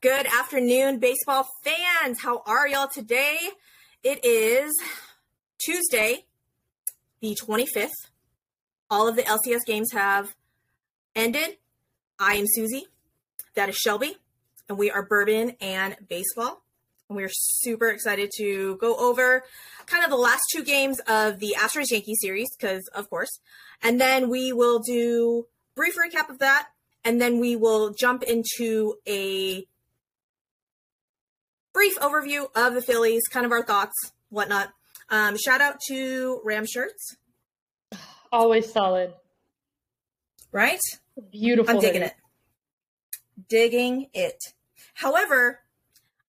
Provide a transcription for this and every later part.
Good afternoon, baseball fans. How are y'all today? It is Tuesday, the 25th. All of the LCS games have ended. I am Suzy. That is Shelby. And we are Bourbon and Baseball. And we're super excited to go over kind of the last two games of the Astros Yankee series, because of course. And then we will do brief recap of that. And then we will jump into a brief overview of the Phillies, kind of our thoughts, whatnot. Um, shout out to Ram shirts. Always solid. Right? Beautiful. I'm digging it. Digging it. However,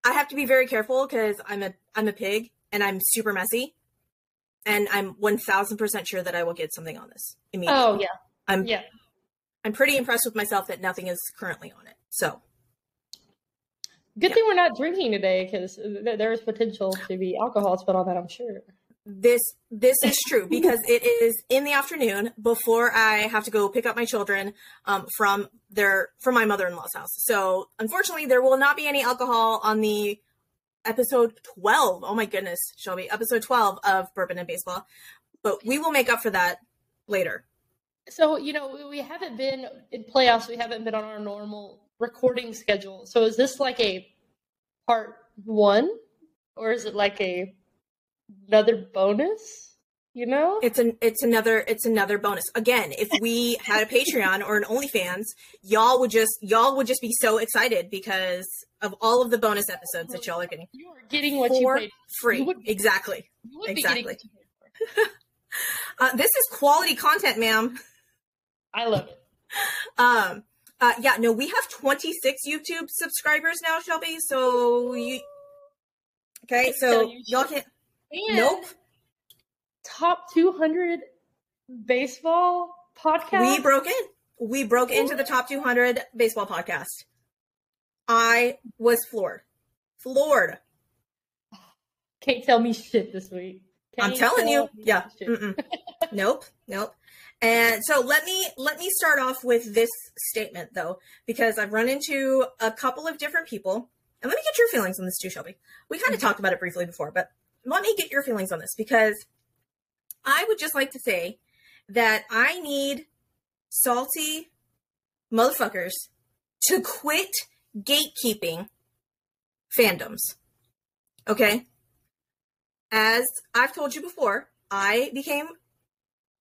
I have to be very careful because I'm a I'm a pig and I'm super messy, and I'm one thousand percent sure that I will get something on this immediately. Oh yeah, I'm yeah. I'm pretty impressed with myself that nothing is currently on it. So Good yeah. thing we're not drinking today because th- there is potential to be alcohol spilled on that. I'm sure. This this is true because it is in the afternoon before I have to go pick up my children um, from their from my mother in law's house. So unfortunately, there will not be any alcohol on the episode twelve. Oh my goodness, Shelby, episode twelve of Bourbon and Baseball. But we will make up for that later. So you know we haven't been in playoffs. We haven't been on our normal recording schedule. So is this like a part one, or is it like a another bonus? You know, it's an it's another it's another bonus. Again, if we had a Patreon or an OnlyFans, y'all would just y'all would just be so excited because of all of the bonus episodes that y'all are getting. You are getting what you paid free. You exactly. exactly. uh, this is quality content, ma'am. I love it. Um, uh, yeah, no, we have 26 YouTube subscribers now, Shelby. So you, okay, so y'all can't. nope. Top 200 baseball podcast. We broke it. We broke into the top 200 baseball podcast. I was floored. Floored. Can't tell me shit this week. Can't I'm telling you. Yeah. nope. Nope. And so let me let me start off with this statement though, because I've run into a couple of different people. And let me get your feelings on this too, Shelby. We kind of mm-hmm. talked about it briefly before, but let me get your feelings on this because I would just like to say that I need salty motherfuckers to quit gatekeeping fandoms. Okay? As I've told you before, I became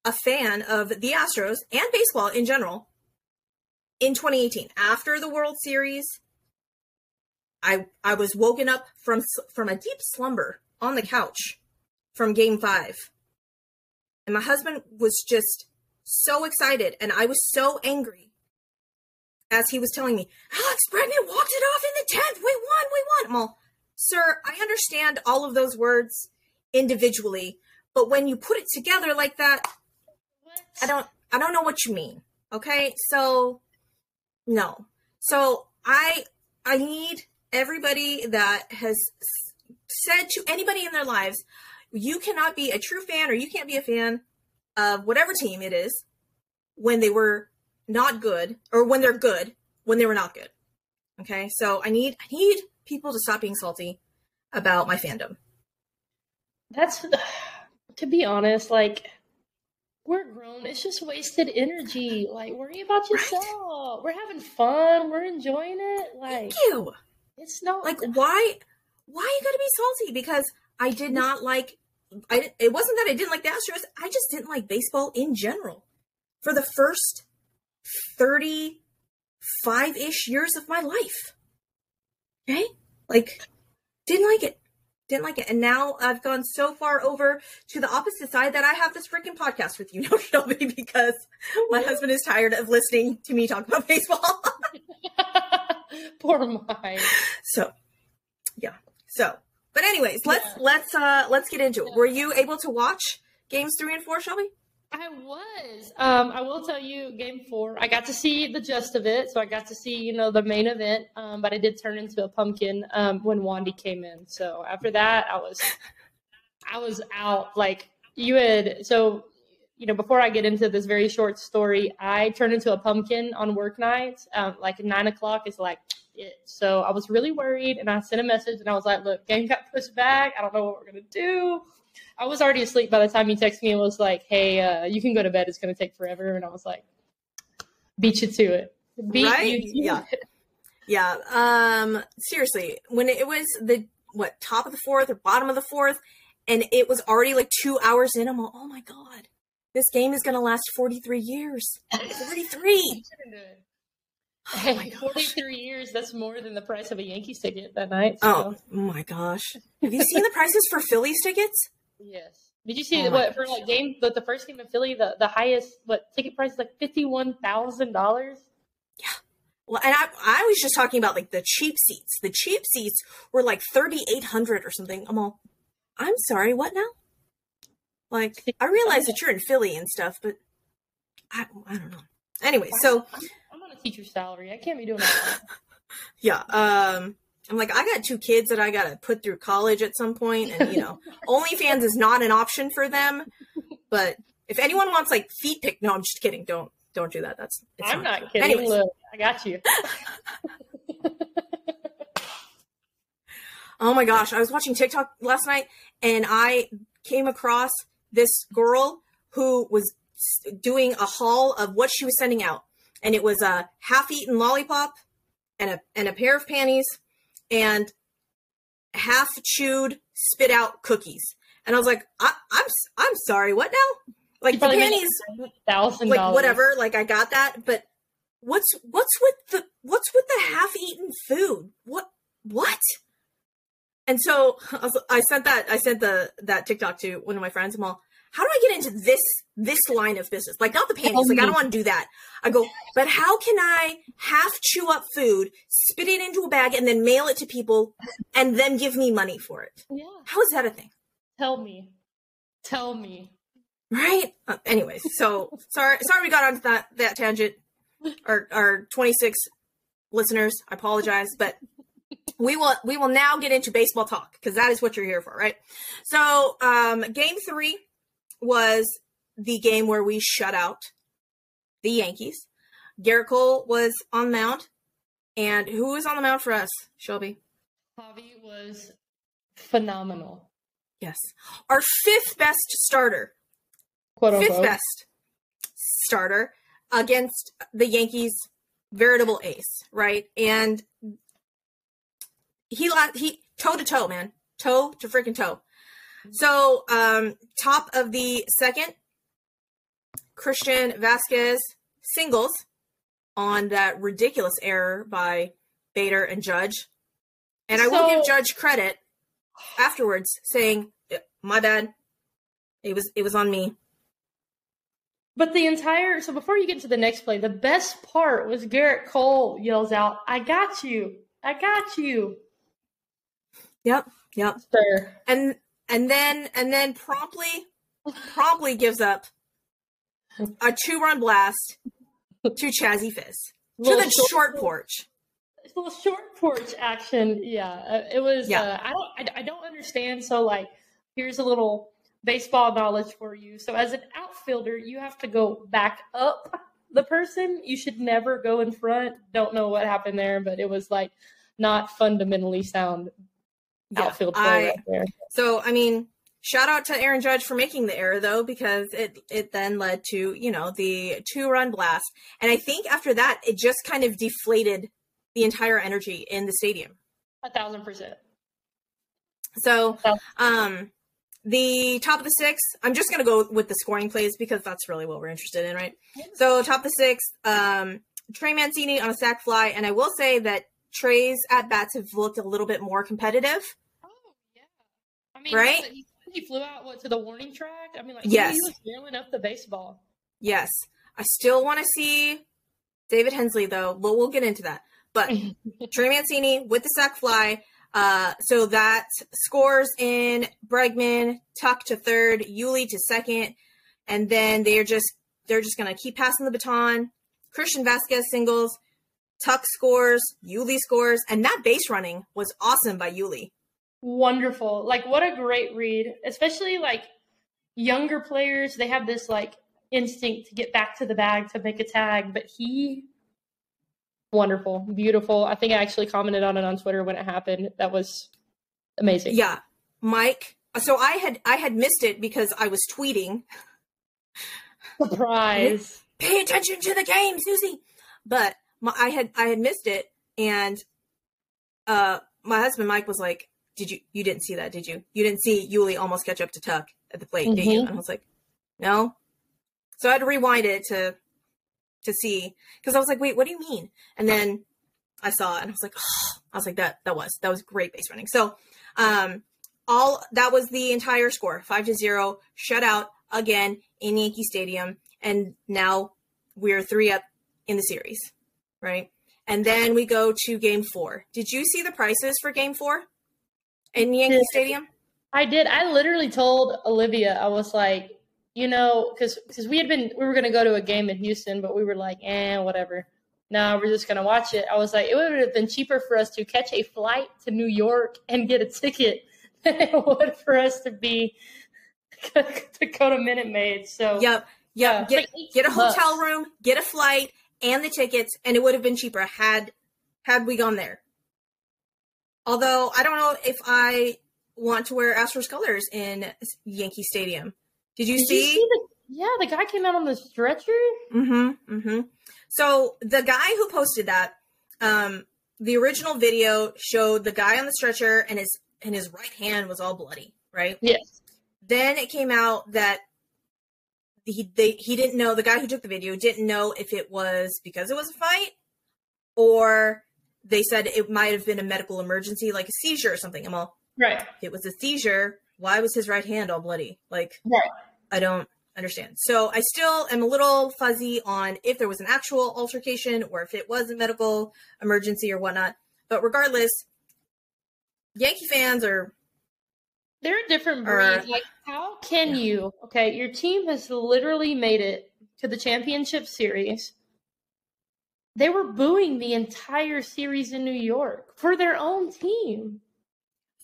a fan of the Astros and baseball in general in 2018 after the World Series. I I was woken up from from a deep slumber on the couch from Game Five, and my husband was just so excited, and I was so angry as he was telling me, "Alex Bregman walked it off in the tenth. We won. We won." Well, sir, I understand all of those words individually, but when you put it together like that, I don't I don't know what you mean. Okay? So no. So I I need everybody that has said to anybody in their lives, you cannot be a true fan or you can't be a fan of whatever team it is when they were not good or when they're good when they were not good. Okay? So I need I need people to stop being salty about my fandom. That's to be honest, like we're grown. It's just wasted energy. Like, worry about yourself. Right. We're having fun. We're enjoying it. Like, Thank you. It's not like why. Why you gotta be salty? Because I did not like. I. It wasn't that I didn't like the Astros. I just didn't like baseball in general. For the first thirty-five ish years of my life. Okay, like didn't like it didn't like it. And now I've gone so far over to the opposite side that I have this freaking podcast with you now, Shelby, because my husband is tired of listening to me talk about baseball. Poor mine. So, yeah. So, but anyways, let's yeah. let's uh let's get into it. Were you able to watch games three and four, Shelby? I was. Um, I will tell you, game four, I got to see the gist of it. So I got to see, you know, the main event. Um, but I did turn into a pumpkin um, when Wandy came in. So after that, I was, I was out. Like you had, so you know, before I get into this very short story, I turned into a pumpkin on work nights. Um, like nine o'clock is like it. So I was really worried, and I sent a message, and I was like, "Look, game got pushed back. I don't know what we're gonna do." I was already asleep by the time you texted me and was like, "Hey, uh, you can go to bed. It's gonna take forever." And I was like, "Beat you to it. Beat Right? you to Yeah. it." Yeah. Um. Seriously, when it was the what top of the fourth or bottom of the fourth, and it was already like two hours in, I'm like, oh my god, this game is gonna last 43 years. 43. Oh my Hey, gosh. 43 years, that's more than the price of a Yankees ticket that night. Oh So, my gosh. Have you seen the prices for Phillies tickets? Yes. Did you see Oh what for like game the, the first game in Philly, the, the highest what ticket price is like fifty one thousand dollars? Yeah. Well, and I, I was just talking about like the cheap seats. The cheap seats were like 3,800 or something. I'm all, I'm sorry, what now? Like, I realize that you're in Philly and stuff, but I, I don't know. Anyway, so I'm, I'm on a teacher's salary. I can't be doing that. yeah, um, I'm like, I got two kids that I got to put through college at some point, and you know, OnlyFans is not an option for them. But if anyone wants like feet pic, no, I'm just kidding. Don't don't do that. That's it's I'm not kidding. Anyways. Look, I got you. Oh my gosh, I was watching TikTok last night and I came across this girl who was doing a haul of what she was sending out. And it was a half-eaten lollipop and a and a pair of panties and half chewed spit out cookies. And I was like, I, I'm s- I'm sorry, what now? Like the panties thousand like whatever like i got that but what's what's with the what's with the half-eaten food what what and so I, was, I sent that i sent the that tiktok to one of my friends i'm all how do i get into this this line of business like not the panties like i don't want to do that i go but how can i half chew up food spit it into a bag and then mail it to people and then give me money for it Yeah. how is that a thing Tell me. Tell me. Right. Uh, anyways, so sorry, sorry we got onto that that tangent. Our our 26 listeners, I apologize, but we will we will now get into baseball talk because that is what you're here for, right? So, um, game three was the game where we shut out the Yankees. Gerrit Cole was on the mound, and who was on the mound for us, Shelby? Javi was phenomenal. Yes, our fifth best starter Quote fifth unquote. best starter against the Yankees veritable ace, right? And he he toe to toe, man. Toe to freaking toe. So, um top of the second Christian Vázquez singles on that ridiculous error by Bader and Judge. And I will give Judge credit afterwards saying, "My bad. It was it was on me." But the entire so before you get to the next play, the best part was Gerrit Cole yells out, "I got you, I got you, Yep, yep. sir." And and then and then promptly promptly gives up a two run blast to Chazzy Fizz to the short porch. little short porch action. Yeah, uh, it was. Yeah. Uh, I don't. I, I don't understand. So like, here's a little baseball knowledge for you. So as an outfielder, you have to go back up the person. You should never go in front. Don't know what happened there, but it was like not fundamentally sound Yeah, outfield play I- right there. So I mean, shout out to Aaron Judge for making the error though, because it it then led to you know the two run blast, and I think after that it just kind of deflated the entire energy in the stadium. A thousand percent. So, um, the top of the six, I'm just going to go with the scoring plays because that's really what we're interested in, right? So, top of the six, um, Trey Mancini on a sac fly. And I will say that Trey's at bats have looked a little bit more competitive. Oh yeah. I mean, Right? He, he flew out what to the warning track. I mean, like Yes. he was up the baseball. Yes. I still want to see David Hensley, though, but we'll get into that. But Trey Mancini with the sac fly. Uh, so that scores in Bregman, Tuck to third, Yuli to second, and then they're just they're just gonna keep passing the baton. Christian Vázquez singles, Tuck scores, Yuli scores, and that base running was awesome by Yuli. Wonderful. Like what a great read. Especially like younger players, they have this like instinct to get back to the bag to make a tag, but he wonderful, beautiful. I think I actually commented on it on Twitter when it happened. That was amazing. Yeah. Mike, so I had I had missed it because I was tweeting. Surprise. Pay attention to the game, Suzy. But my, I had I had missed it and uh my husband Mike was like, "Did you you didn't see that, did you? You didn't see Yuli almost catch up to Tuck at the plate, mm-hmm. did you?" And I was like, "No." So I had to rewind it to to see because I was like, "Wait, what do you mean?" And then I saw it and I was like, oh. I was like, "That that was that was great base running." So, um, all that was the entire score, five to zero, shutout again in Yankee Stadium, and now we're three up in the series, right? And then we go to game four. Did you see the prices for game four in Yankee Stadium? I did. I literally told Olivia, I was like, you know, because because we had been we were gonna go to a game in Houston, but we were like, eh, whatever. No, we're just gonna watch it. I was like, it would have been cheaper for us to catch a flight to New York and get a ticket than it would for us to be to go to Minute Maid. So yep, yep. Get, like get a hotel room, get a flight, and the tickets, and it would have been cheaper had had we gone there. Although I don't know if I want to wear Astros colors in Yankee Stadium. Did you Did see? You see the, yeah, the guy came out on the stretcher. Mm-hmm. Mm-hmm. So the guy who posted that, um, the original video showed the guy on the stretcher and his and his right hand was all bloody, right? Yes. Then it came out that he they, he didn't know the guy who took the video didn't know if it was because it was a fight or they said it might have been a medical emergency like a seizure or something. I'm all right. It was a seizure. Why was his right hand all bloody? Like right. I don't understand. So I still am a little fuzzy on if there was an actual altercation or if it was a medical emergency or whatnot. But regardless, Yankee fans are they're a different breed. like, how can yeah. you? Okay, your team has literally made it to the championship series. They were booing the entire series in New York for their own team.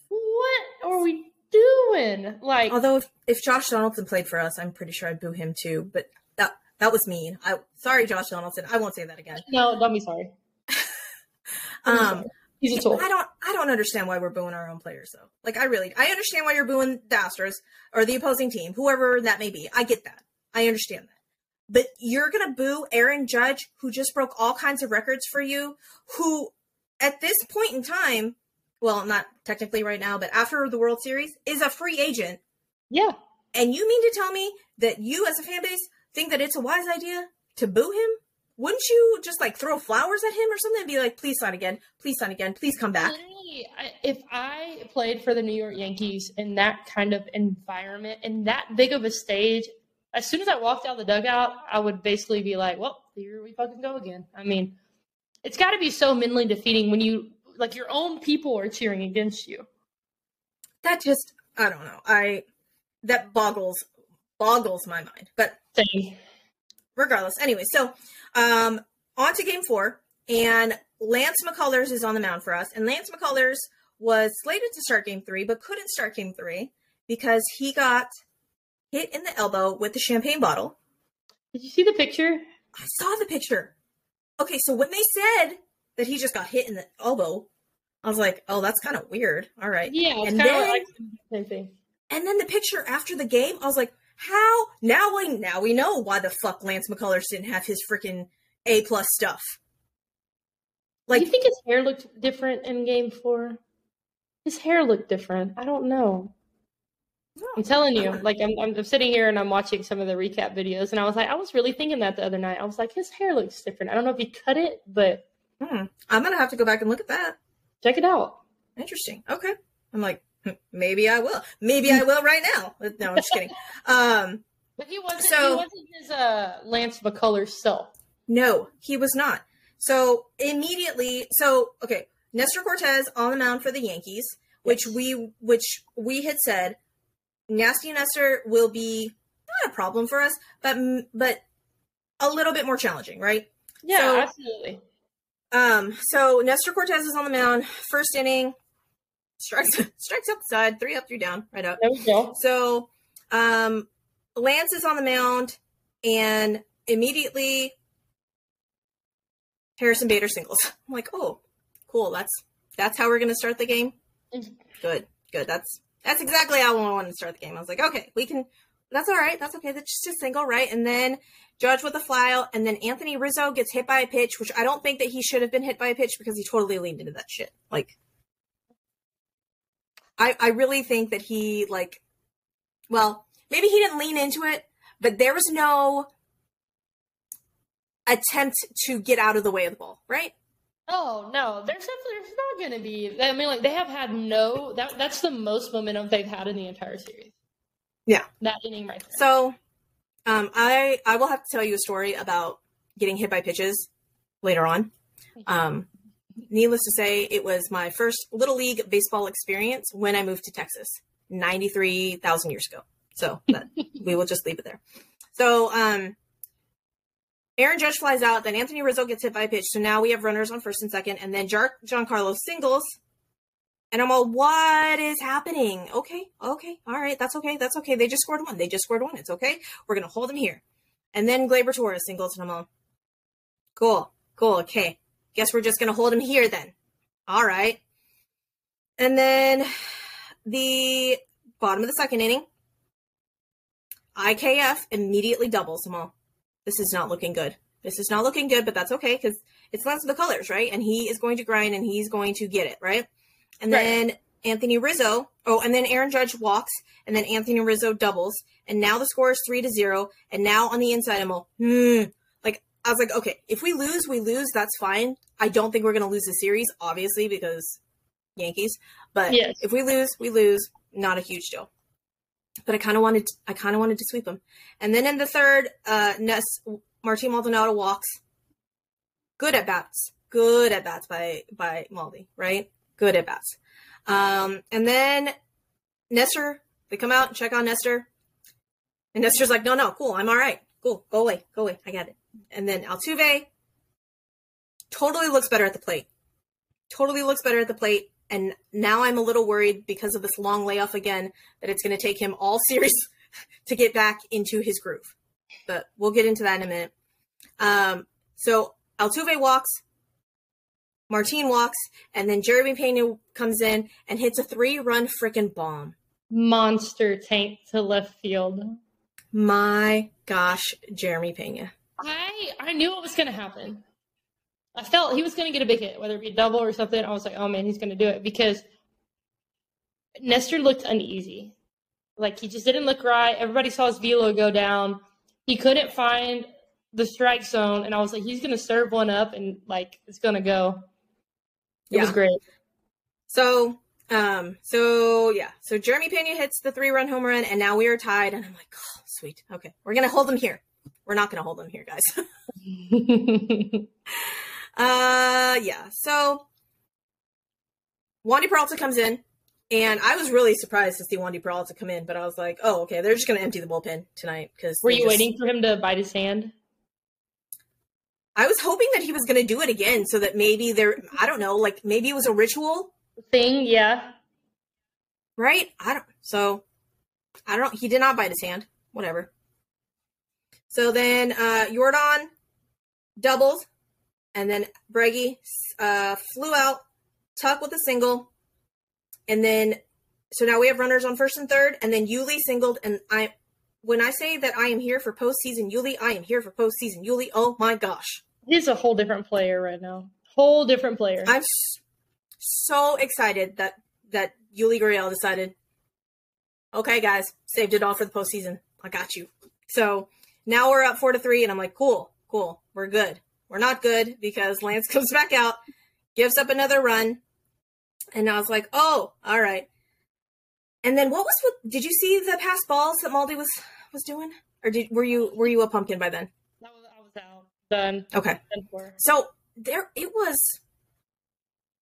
What are we doing? Like, although if, if Josh Donaldson played for us, I'm pretty sure I'd boo him too. But that that was mean. I sorry, Josh Donaldson. I won't say that again. No, don't be sorry. um, He's a tool. I don't I don't understand why we're booing our own players though. Like I really I understand why you're booing the Astros or the opposing team, whoever that may be. I get that. I understand that. But you're gonna boo Aaron Judge, who just broke all kinds of records for you, who at this point in time, well, not technically right now, but after the World Series, is a free agent. Yeah. And you mean to tell me that you as a fan base think that it's a wise idea to boo him? Wouldn't you just like throw flowers at him or something and be like, please sign again, please sign again, please come back? If I played for the New York Yankees in that kind of environment, in that big of a stage, as soon as I walked out the dugout, I would basically be like, well, here we fucking go again. I mean, it's got to be so mentally defeating when you, like, your own people are cheering against you. That just, I don't know. I, that boggles, boggles my mind. But, Same. Regardless. Anyway, so um, on to game four, and Lance McCullers is on the mound for us. And Lance McCullers was slated to start game three, but couldn't start game three because he got hit in the elbow with the champagne bottle. Did you see the picture? I saw the picture. Okay, so when they said that he just got hit in the elbow, I was like, oh, that's kind of weird. All right. Yeah, and then, like the same thing. And then the picture after the game, I was like, how now we now we know why the fuck Lance McCullers didn't have his freaking A plus stuff. Like, Do you think his hair looked different in Game Four? His hair looked different. I don't know. No, I'm telling you, like I'm, I'm sitting here and I'm watching some of the recap videos, and I was like, I was really thinking that the other night. I was like, his hair looks different. I don't know if he cut it, but hmm. I'm gonna have to go back and look at that. Check it out. Interesting. Okay. I'm like, Maybe I will. Maybe I will right now. No, I'm just kidding. Um, but he wasn't. So, he wasn't his uh, Lance McCullers self. No, he was not. So immediately, so okay, Nestor Cortes on the mound for the Yankees, which yes. we which we had said, Nasty Nestor will be not a problem for us, but but a little bit more challenging, right? Yeah, so, absolutely. Um, so Nestor Cortes is on the mound, first inning, strikes strikes up the side, three up, three down, right up. There we go. So um Lance is on the mound and immediately Harrison Bader singles. I'm like, oh, cool. That's that's how we're gonna start the game. Good, good. That's that's exactly how I wanted to start the game. I was like, okay, we can. That's all right. That's okay. That's just a single, right? And then Judge with a fly out, and then Anthony Rizzo gets hit by a pitch, which I don't think that he should have been hit by a pitch because he totally leaned into that shit. Like, I I really think that he like, well, maybe he didn't lean into it, but there was no attempt to get out of the way of the ball, right? Oh no, there's there's not going to be. I mean, like they have had no. That that's the most momentum they've had in the entire series. Yeah, that inning right there. So, um, I I will have to tell you a story about getting hit by pitches later on. Um, needless to say, it was my first little league baseball experience when I moved to Texas, ninety three thousand years ago. So that, we will just leave it there. So, um, Aaron Judge flies out, then Anthony Rizzo gets hit by a pitch. So now we have runners on first and second, and then Jar- Giancarlo singles. And I'm all, what is happening? Okay, okay, all right, that's okay, that's okay. They just scored one. They just scored one. It's okay. We're gonna hold them here. And then Gleyber Torres singles, and I'm all, cool, cool, okay. Guess we're just gonna hold him here then. All right. And then the bottom of the second inning, IKF immediately doubles them all this is not looking good. This is not looking good, but that's okay because it's Lance McCullers, right? And he is going to grind and he's going to get it, right? And right. then Anthony Rizzo, oh, and then Aaron Judge walks, and then Anthony Rizzo doubles, and now the score is three to zero. And now on the inside, I'm all, hmm. I was like, okay, if we lose, we lose. That's fine. I don't think we're going to lose the series, obviously, because Yankees. But yes. if we lose, we lose. Not a huge deal but I kind of wanted to, I kind of wanted to sweep them. And then in the third, uh, Ness Martin Maldonado walks. Good at bats. Good at bats by by Maldi, right? Good at bats. Um, and then Nestor, they come out and check on Nestor. And Nestor's like, no, no, cool, I'm all right. Cool, go away, go away, I got it. And then Altuve totally looks better at the plate. Totally looks better at the plate. And now I'm a little worried because of this long layoff again that it's going to take him all series to get back into his groove. But we'll get into that in a minute. Um, so Altuve walks, Martin walks, and then Jeremy Pena comes in and hits a three run freaking bomb. Monster tank to left field. My gosh, Jeremy Pena. I I knew what was going to happen. I felt he was going to get a big hit, whether it be a double or something. I was like, oh man, he's going to do it because Nestor looked uneasy. Like he just didn't look right. Everybody saw his velo go down. He couldn't find the strike zone, and I was like, he's going to serve one up, and like it's going to go. It yeah. was great. So, um, so yeah, so Jeremy Pena hits the three-run home run, and now we are tied. And I'm like, oh, sweet. Okay, we're going to hold them here. We're not going to hold them here, guys. Uh, yeah. So Wandy Peralta comes in, and I was really surprised to see Wandy Peralta come in, but I was like, oh, okay, they're just going to empty the bullpen tonight. Because were you just... waiting for him to bite his hand? I was hoping that he was going to do it again, so that maybe there, I don't know, like maybe it was a ritual thing. Yeah. Right. I don't. So I don't. He did not bite his hand. Whatever. So then uh Yordan doubles and then Breggy uh, flew out, Tuck with a single, and then so now we have runners on first and third, and then Yuli singled, and I when I say that I am here for postseason Yuli, I am here for postseason Yuli. Oh my gosh, he's a whole different player right now. Whole different player. I'm so excited that that Yuli Gurriel decided. Okay, guys, saved it all for the postseason. I got you. So now we're up four to three, and I'm like, cool, cool, we're good. We're not good because Lance comes back out, gives up another run. And I was like, oh, all right. And then what was with, did you see the pass balls that Maldi was was doing? Or did were you were you a pumpkin by then? I was, I was out. Done. Okay. Done so there it was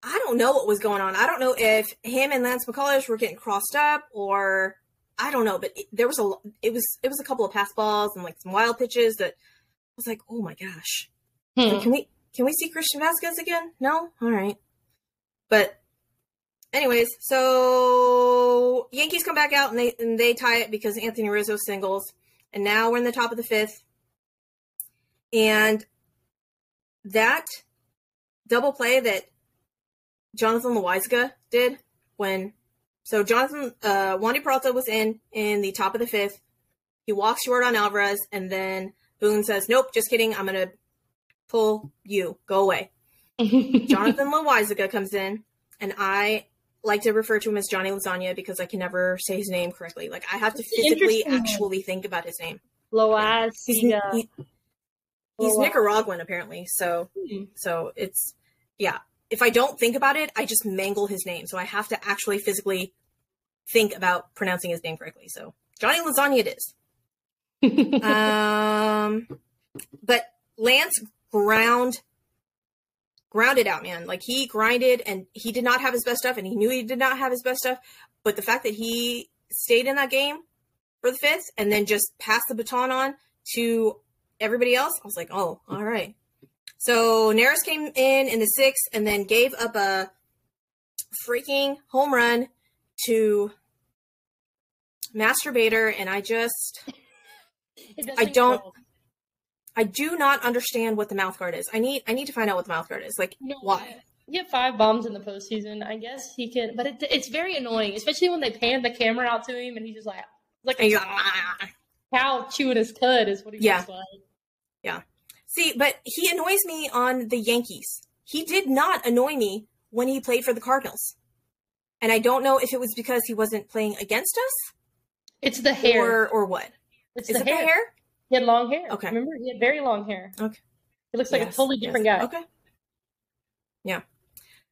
I don't know what was going on. I don't know if him and Lance McCullers were getting crossed up or I don't know, but it, there was a it was it was a couple of pass balls and like some wild pitches that I was like, "Oh my gosh." Hmm. Can we can we see Christian Vázquez again? No? All right. But anyways, so Yankees come back out and they and they tie it because Anthony Rizzo singles. And now we're in the top of the fifth. And that double play that Jonathan Loaisiga did when so Jonathan uh Wandy Peralta was in in the top of the fifth. He walks short on Alvarez and then Boone says, Nope, just kidding, I'm gonna pull you. Go away. Jonathan Loaisiga comes in and I like to refer to him as Johnny Lasagna because I can never say his name correctly. Like I have to physically actually think about his name. Loaisiga. He's, he, he's Nicaraguan apparently, so hmm. so it's yeah. If I don't think about it, I just mangle his name. So I have to actually physically think about pronouncing his name correctly. So Johnny Lasagna it is. um, but Lance ground grounded out, man. Like he grinded and he did not have his best stuff and he knew he did not have his best stuff. But the fact that he stayed in that game for the fifth and then just passed the baton on to everybody else, I was like, oh, all right. So Neris came in in the sixth and then gave up a freaking home run to Masturbator, and I just I don't I do not understand what the mouth guard is. I need I need to find out what the mouth guard is. Like no, why? He had five bombs in the postseason. I guess he can, but it, it's very annoying, especially when they pan the camera out to him and he's just like like a ah. cow chewing his cud is what he yeah. looks like. Yeah. See, but he annoys me on the Yankees. He did not annoy me when he played for the Cardinals. And I don't know if it was because he wasn't playing against us. It's the hair. Or, or what? It's Is the it hair. the hair? He had long hair. Okay. Remember, he had very long hair. Okay. He looks like yes, a totally different yes. guy. Okay. Yeah.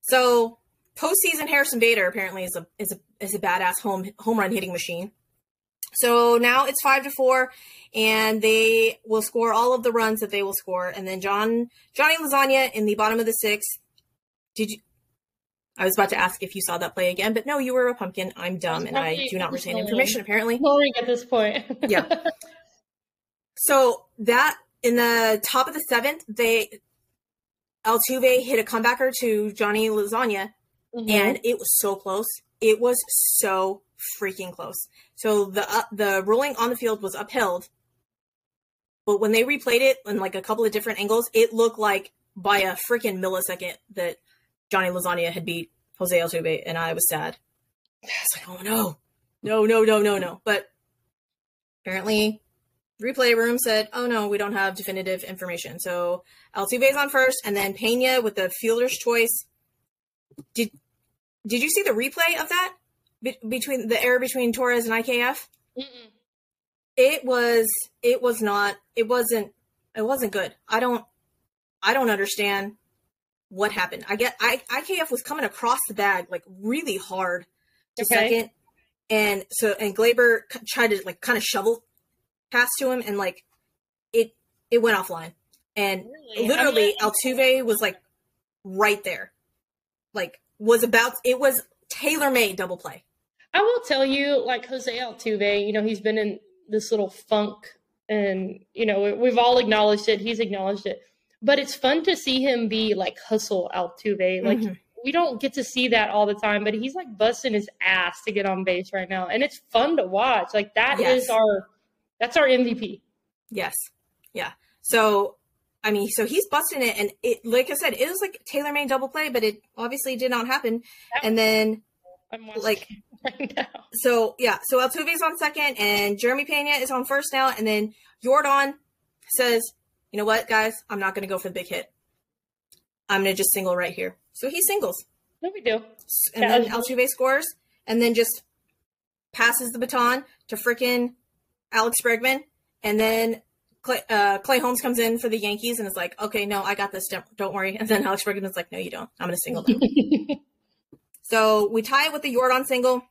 So postseason Harrison Bader apparently is a is a is a badass home home run hitting machine. So now it's five to four, and they will score all of the runs that they will score. And then John Johnny Lasagna in the bottom of the sixth. Did you? I was about to ask if you saw that play again, but no, you were a pumpkin. I'm dumb, and I do not retain information. Apparently, boring at this point. yeah. So that in the top of the seventh, they Altuve hit a comebacker to Johnny Lasagna, mm-hmm. and it was so close. It was so freaking close. So the uh, the ruling on the field was upheld, but when they replayed it in like a couple of different angles, it looked like by a freaking millisecond that Johnny Lasagna had beat Jose Altuve, and I was sad. I was like, oh no, no, no, no, no, no. But apparently replay room said, "Oh no, we don't have definitive information." So Altuve's on first, and then Pena with the fielder's choice. Did Did you see the replay of that Be- between the error between Torres and IKF? Mm-mm. It was. It was not. It wasn't. It wasn't good. I don't. I don't understand what happened. I get. I IKF was coming across the bag like really hard to okay. second, and so and Gleyber tried to like kind of shovel passed to him and like it it went offline. And really? literally Altuve was like right there. Like was about it was tailor made double play. I will tell you, like Jose Altuve, you know, he's been in this little funk and you know, we've all acknowledged it, he's acknowledged it. But it's fun to see him be like hustle Altuve. Like mm-hmm. we don't get to see that all the time, but he's like busting his ass to get on base right now. And it's fun to watch. Like that yes. is our that's our MVP. Yes. Yeah. So, I mean, so he's busting it, and it, like I said, it was like tailor made double play, but it obviously did not happen. And then, like, right so yeah, so Altuve's on second, and Jeremy Pena is on first now, and then Yordan says, "You know what, guys? I'm not going to go for the big hit. I'm going to just single right here." So he singles. No big deal. And yeah, then Altuve scores, and then just passes the baton to freaking Alex Bregman, and then Clay, uh, Clay, Holmes comes in for the Yankees and is like, "Okay, no, I got this. Don't, don't worry." And then Alex Bregman is like, "No, you don't. I'm going to single them." so we tie it with the Yordan single,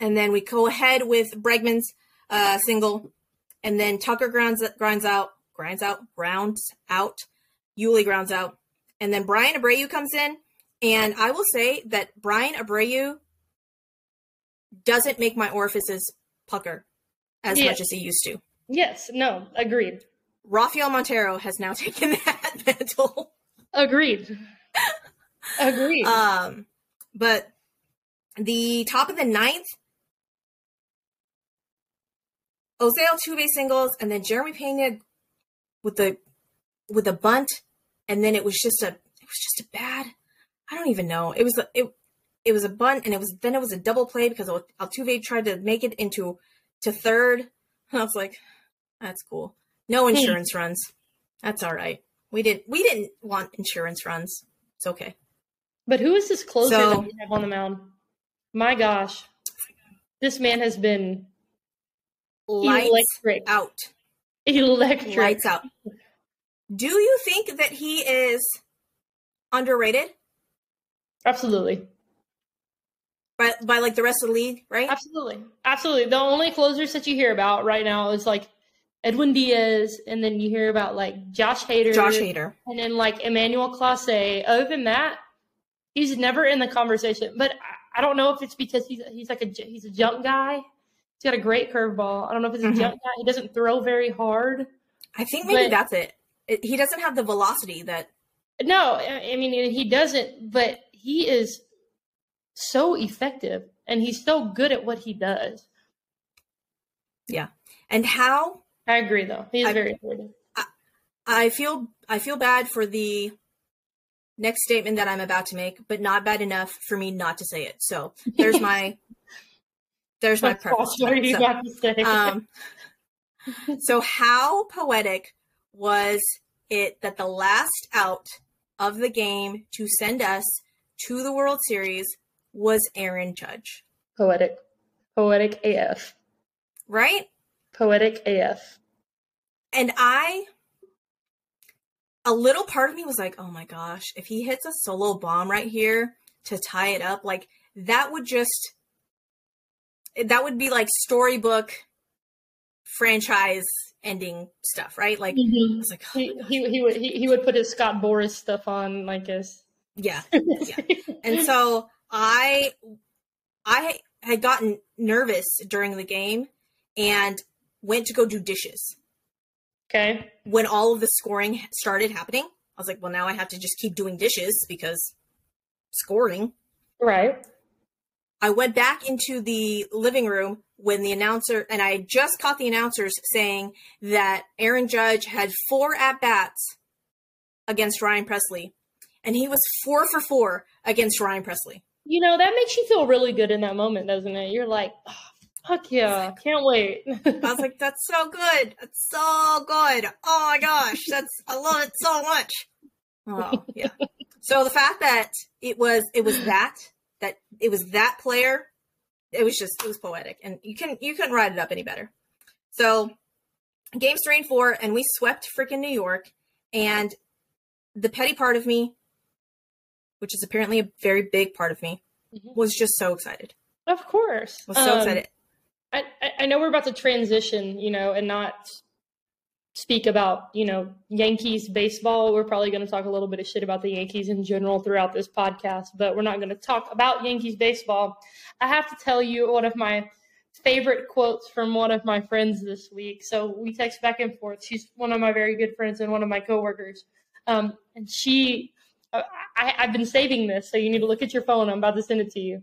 and then we go ahead with Bregman's uh, single, and then Tucker grounds grinds out, grinds out, grounds out. Yuli grounds out, and then Bryan Abreu comes in, and I will say that Bryan Abreu doesn't make my orifices pucker as much as he used to. Yes, no, agreed. Rafael Montero has now taken that mantle. Agreed. agreed. Um, but the top of the ninth, Jose Altuve singles, and then Jeremy Pena with the with a bunt, and then it was just a it was just a bad. I don't even know. It was a, it it was a bunt, and it was then it was a double play because Altuve tried to make it into to third. And I was like, that's cool. No insurance runs. That's all right. We didn't we didn't want insurance runs. It's okay. But who is this closer so, that we have on the mound? My gosh, this man has been lights electric. out. Electric. Lights out. Do you think that he is underrated? Absolutely. By, by like the rest of the league, right? Absolutely. Absolutely. The only closers that you hear about right now is like Edwin Diaz, and then you hear about like Josh Hader. Josh Hader. And then like Emmanuel Clase. Other than that, he's never in the conversation. But I, I don't know if it's because he's he's like a he's a jump guy. He's got a great curveball. I don't know if it's a mm-hmm. jump guy. He doesn't throw very hard. I think maybe but, that's it. it. He doesn't have the velocity that. No, I mean he doesn't. But he is so effective, and he's so good at what he does. Yeah, and how I agree, though. He's I, very important. I, I feel I feel bad for the next statement that I'm about to make, but not bad enough for me not to say it. So there's my there's my preface. What are you so, about to say? Um, so how poetic was it that the last out of the game to send us to the World Series was Aaron Judge? Poetic, poetic AF. Right? Poetic AF. And I, a little part of me was like, oh my gosh, if he hits a solo bomb right here to tie it up, like that would just, that would be like storybook franchise ending stuff, right? Like, mm-hmm. Like, oh he, he, he, would he, he would put his Scott Boras stuff on, like his yeah, yeah. and so I I had gotten nervous during the game, and went to go do dishes. Okay. When all of the scoring started happening, I was like, well, now I have to just keep doing dishes because scoring. Right. I went back into the living room when the announcer, and I just caught the announcers saying that Aaron Judge had four at bats against Ryan Pressly, and he was four for four against Ryan Pressly. You know, that makes you feel really good in that moment, doesn't it? You're like, oh, Fuck yeah. Can't wait. I was like, that's so good. That's so good. Oh my gosh. That's, I love it so much. Oh, yeah. so the fact that it was, it was that, that it was that player, it was just, it was poetic and you can, you couldn't write it up any better. So games three and four, and we swept freaking New York. And the petty part of me, which is apparently a very big part of me, mm-hmm. was just so excited. Of course. Was so um, excited. I, I know we're about to transition, you know, and not speak about, you know, Yankees baseball. We're probably going to talk a little bit of shit about the Yankees in general throughout this podcast, but we're not going to talk about Yankees baseball. I have to tell you one of my favorite quotes from one of my friends this week. So we text back and forth. She's one of my very good friends and one of my coworkers. Um, and she, uh, I, have been saving this, so you need to look at your phone. I'm about to send it to you.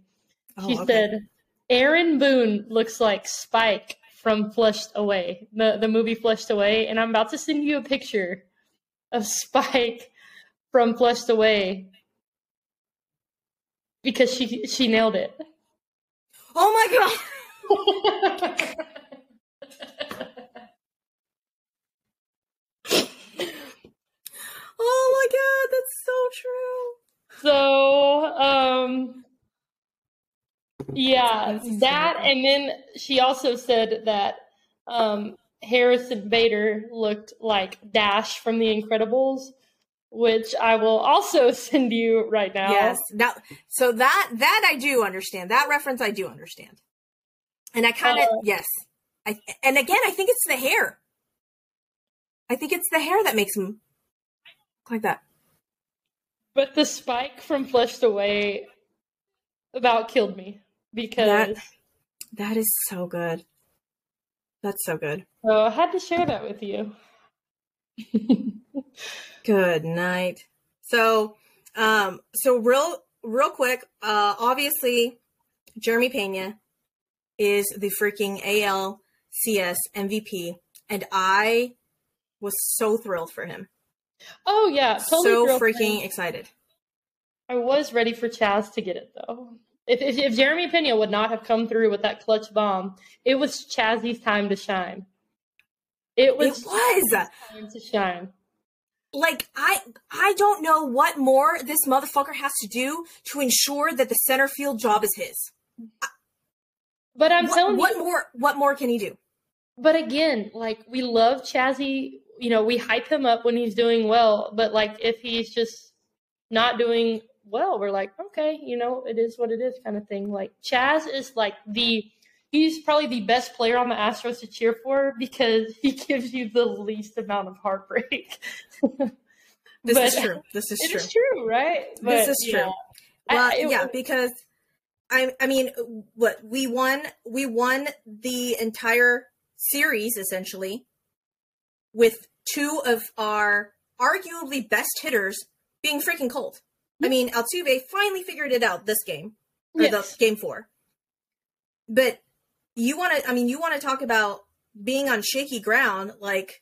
She oh, okay. said, Aaron Boone looks like Spike from Flushed Away, the, the movie Flushed Away. And I'm about to send you a picture of Spike from Flushed Away because she she nailed it. Oh my god. oh my god, that's so true. So, um yeah, that, and then she also said that um, Harrison Bader looked like Dash from The Incredibles, which I will also send you right now. Yes, that so that that I do understand. That reference I do understand, and I kind of uh, yes, I and again I think it's the hair. I think it's the hair that makes him like that. But the spike from Flushed Away about killed me because that, that is so good. That's so good. So I had to share that with you. good night. So, um, so real, real quick, uh, obviously, Jeremy Pena is the freaking ALCS MVP, and I was so thrilled for him. Oh yeah, totally. So freaking excited. I was ready for Chas to get it though. If, if, if Jeremy Pena would not have come through with that clutch bomb, it was Chazzy's time to shine. It was. It was time to shine. Like I, I don't know what more this motherfucker has to do to ensure that the center field job is his. But I'm what, telling what you, what more? What more can he do? But again, like we love Chazzy. You know, we hype him up when he's doing well. But like if he's just not doing well, we're like, okay, you know, it is what it is, kind of thing. Like Chas is like the he's probably the best player on the Astros to cheer for because he gives you the least amount of heartbreak. this is true. This is true. It's true, right? But, this is true. Yeah. Well, I, it, yeah, because I I mean, what we won we won the entire series essentially with two of our arguably best hitters being freaking cold. I mean, Altuve finally figured it out this game, or yes. the game four. But you want to, I mean, you want to talk about being on shaky ground. Like,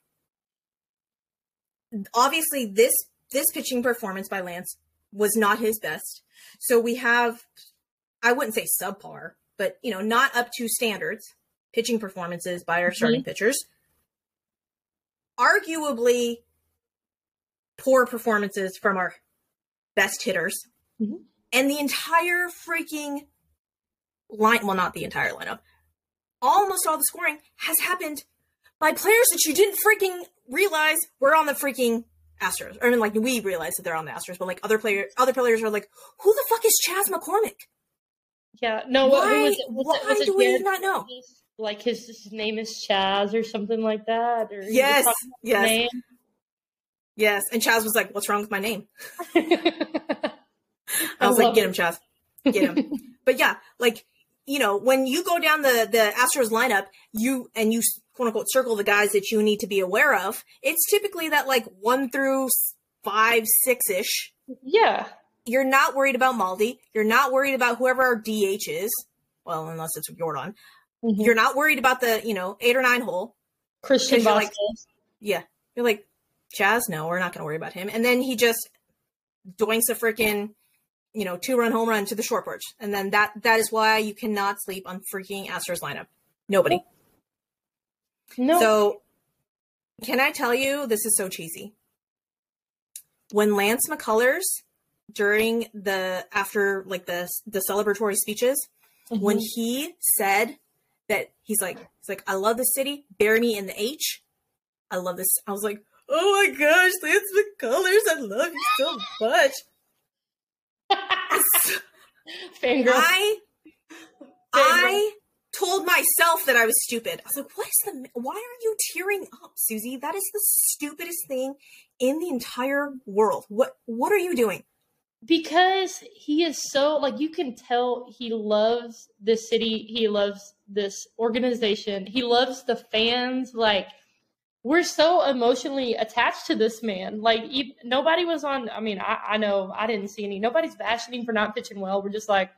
obviously, this this pitching performance by Lance was not his best. So we have, I wouldn't say subpar, but you know, not up to standards pitching performances by our mm-hmm. starting pitchers. Arguably, poor performances from our best hitters, mm-hmm. and the entire freaking line well, not the entire lineup, almost all the scoring has happened by players that you didn't freaking realize were on the freaking Astros. Or I mean, like we realize that they're on the Astros, but like other players, other players are like, "Who the fuck is Chas McCormick?" Yeah, no. Why? Was it, was why it, was do we not know? Like his, his name is Chas or something like that. Or yes, yes. Yes, and Chas was like, "What's wrong with my name?" I was I like, "Get him, Chas, get him." but yeah, like you know, when you go down the the Astros lineup, you and you quote unquote circle the guys that you need to be aware of. It's typically that like one through five, six ish. Yeah, you're not worried about Maldi. You're not worried about whoever our DH is. Well, unless it's Yordan. Mm-hmm. You're not worried about the you know eight or nine hole. Christian Like, yeah, you're like Chas, no, we're not going to worry about him. And then he just doinks a freaking, you know, two run home run to the short porch. And then that that is why you cannot sleep on freaking Astros lineup. Nobody. No. So can I tell you this is so cheesy? When Lance McCullers during the after like the the celebratory speeches, mm-hmm. when he said that he's like he's like I love the city, bury me in the H. I love this. I was like, oh my gosh, that's the colors. I love you so much. Fangirl. I, I told myself that I was stupid. I was like, what is the, why are you tearing up, Suzy? That is the stupidest thing in the entire world. What, what are you doing? Because he is so, like, you can tell he loves this city. He loves this organization. He loves the fans. Like, we're so emotionally attached to this man. Like nobody was on. I mean, I, I know I didn't see any. Nobody's bashing him for not pitching well. We're just like,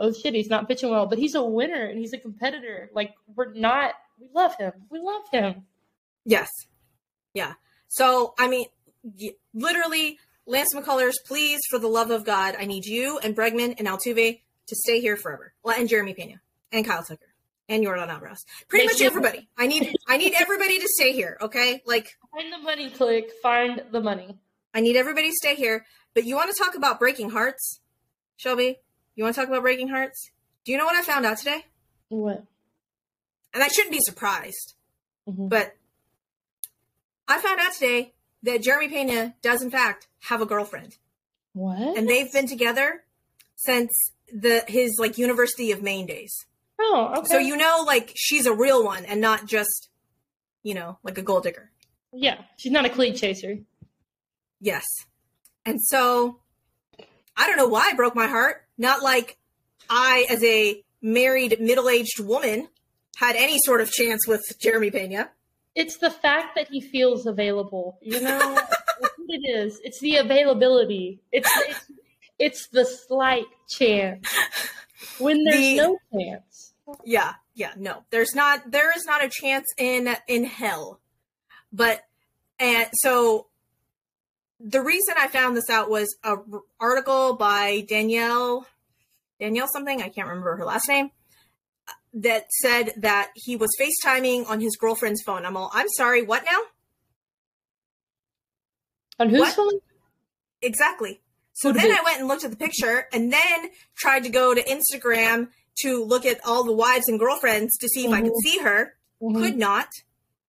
oh shit, he's not pitching well. But he's a winner and he's a competitor. Like we're not. We love him. We love him. Yes. Yeah. So I mean, literally, Lance McCullers, please, for the love of God, I need you and Bregman and Altuve to stay here forever. Well, and Jeremy Pena and Kyle Tucker and Yordan Alvarez. Pretty much everybody. I need I need everybody to stay here, okay? Like find the money click, find the money. I need everybody to stay here. But you want to talk about breaking hearts? Shelby, you want to talk about breaking hearts? Do you know what I found out today? What? And I shouldn't be surprised. Mm-hmm. But I found out today that Jeremy Pena does in fact have a girlfriend. What? And they've been together since the his like University of Maine days. Oh, okay. So you know, like she's a real one and not just, you know, like a gold digger. Yeah, she's not a cleat chaser. Yes, and so I don't know why it broke my heart. Not like I, as a married middle-aged woman, had any sort of chance with Jeremy Pena. It's the fact that he feels available. You know, it is. It's the availability. It's it's, it's the slight chance when there's the, no chance yeah, yeah, no. There's not there is not a chance in in hell. But and so the reason I found this out was a r- article by Danielle Danielle something I can't remember her last name uh, that said that he was FaceTiming on his girlfriend's phone. I'm all I'm sorry, what now? On whose What? phone? Exactly. So then I went and looked at the picture and then tried to go to Instagram to look at all the wives and girlfriends to see if I could Mhm. see her. Mhm. Could not.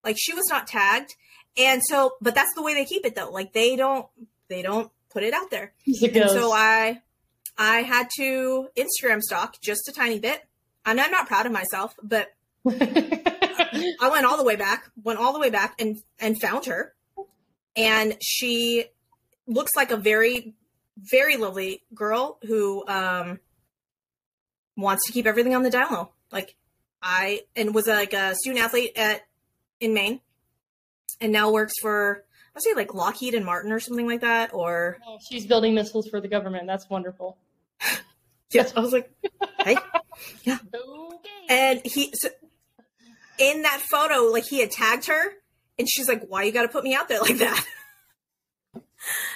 Like she was not tagged. And so but that's the way they keep it though. Like they don't they don't put it out there. And so I I had to Instagram stalk just a tiny bit. And I'm not proud of myself, but I went all the way back, went all the way back and and found her. And she looks like a very very lovely girl who um wants to keep everything on the down low. Like I and was like a student athlete at in Maine and now works for I say like Lockheed and Martin or something like that or Oh, she's building missiles for the government. That's wonderful. yes, I was like, hey. Okay. And he so in that photo, like he had tagged her, and she's like, "Why you got to put me out there like that?"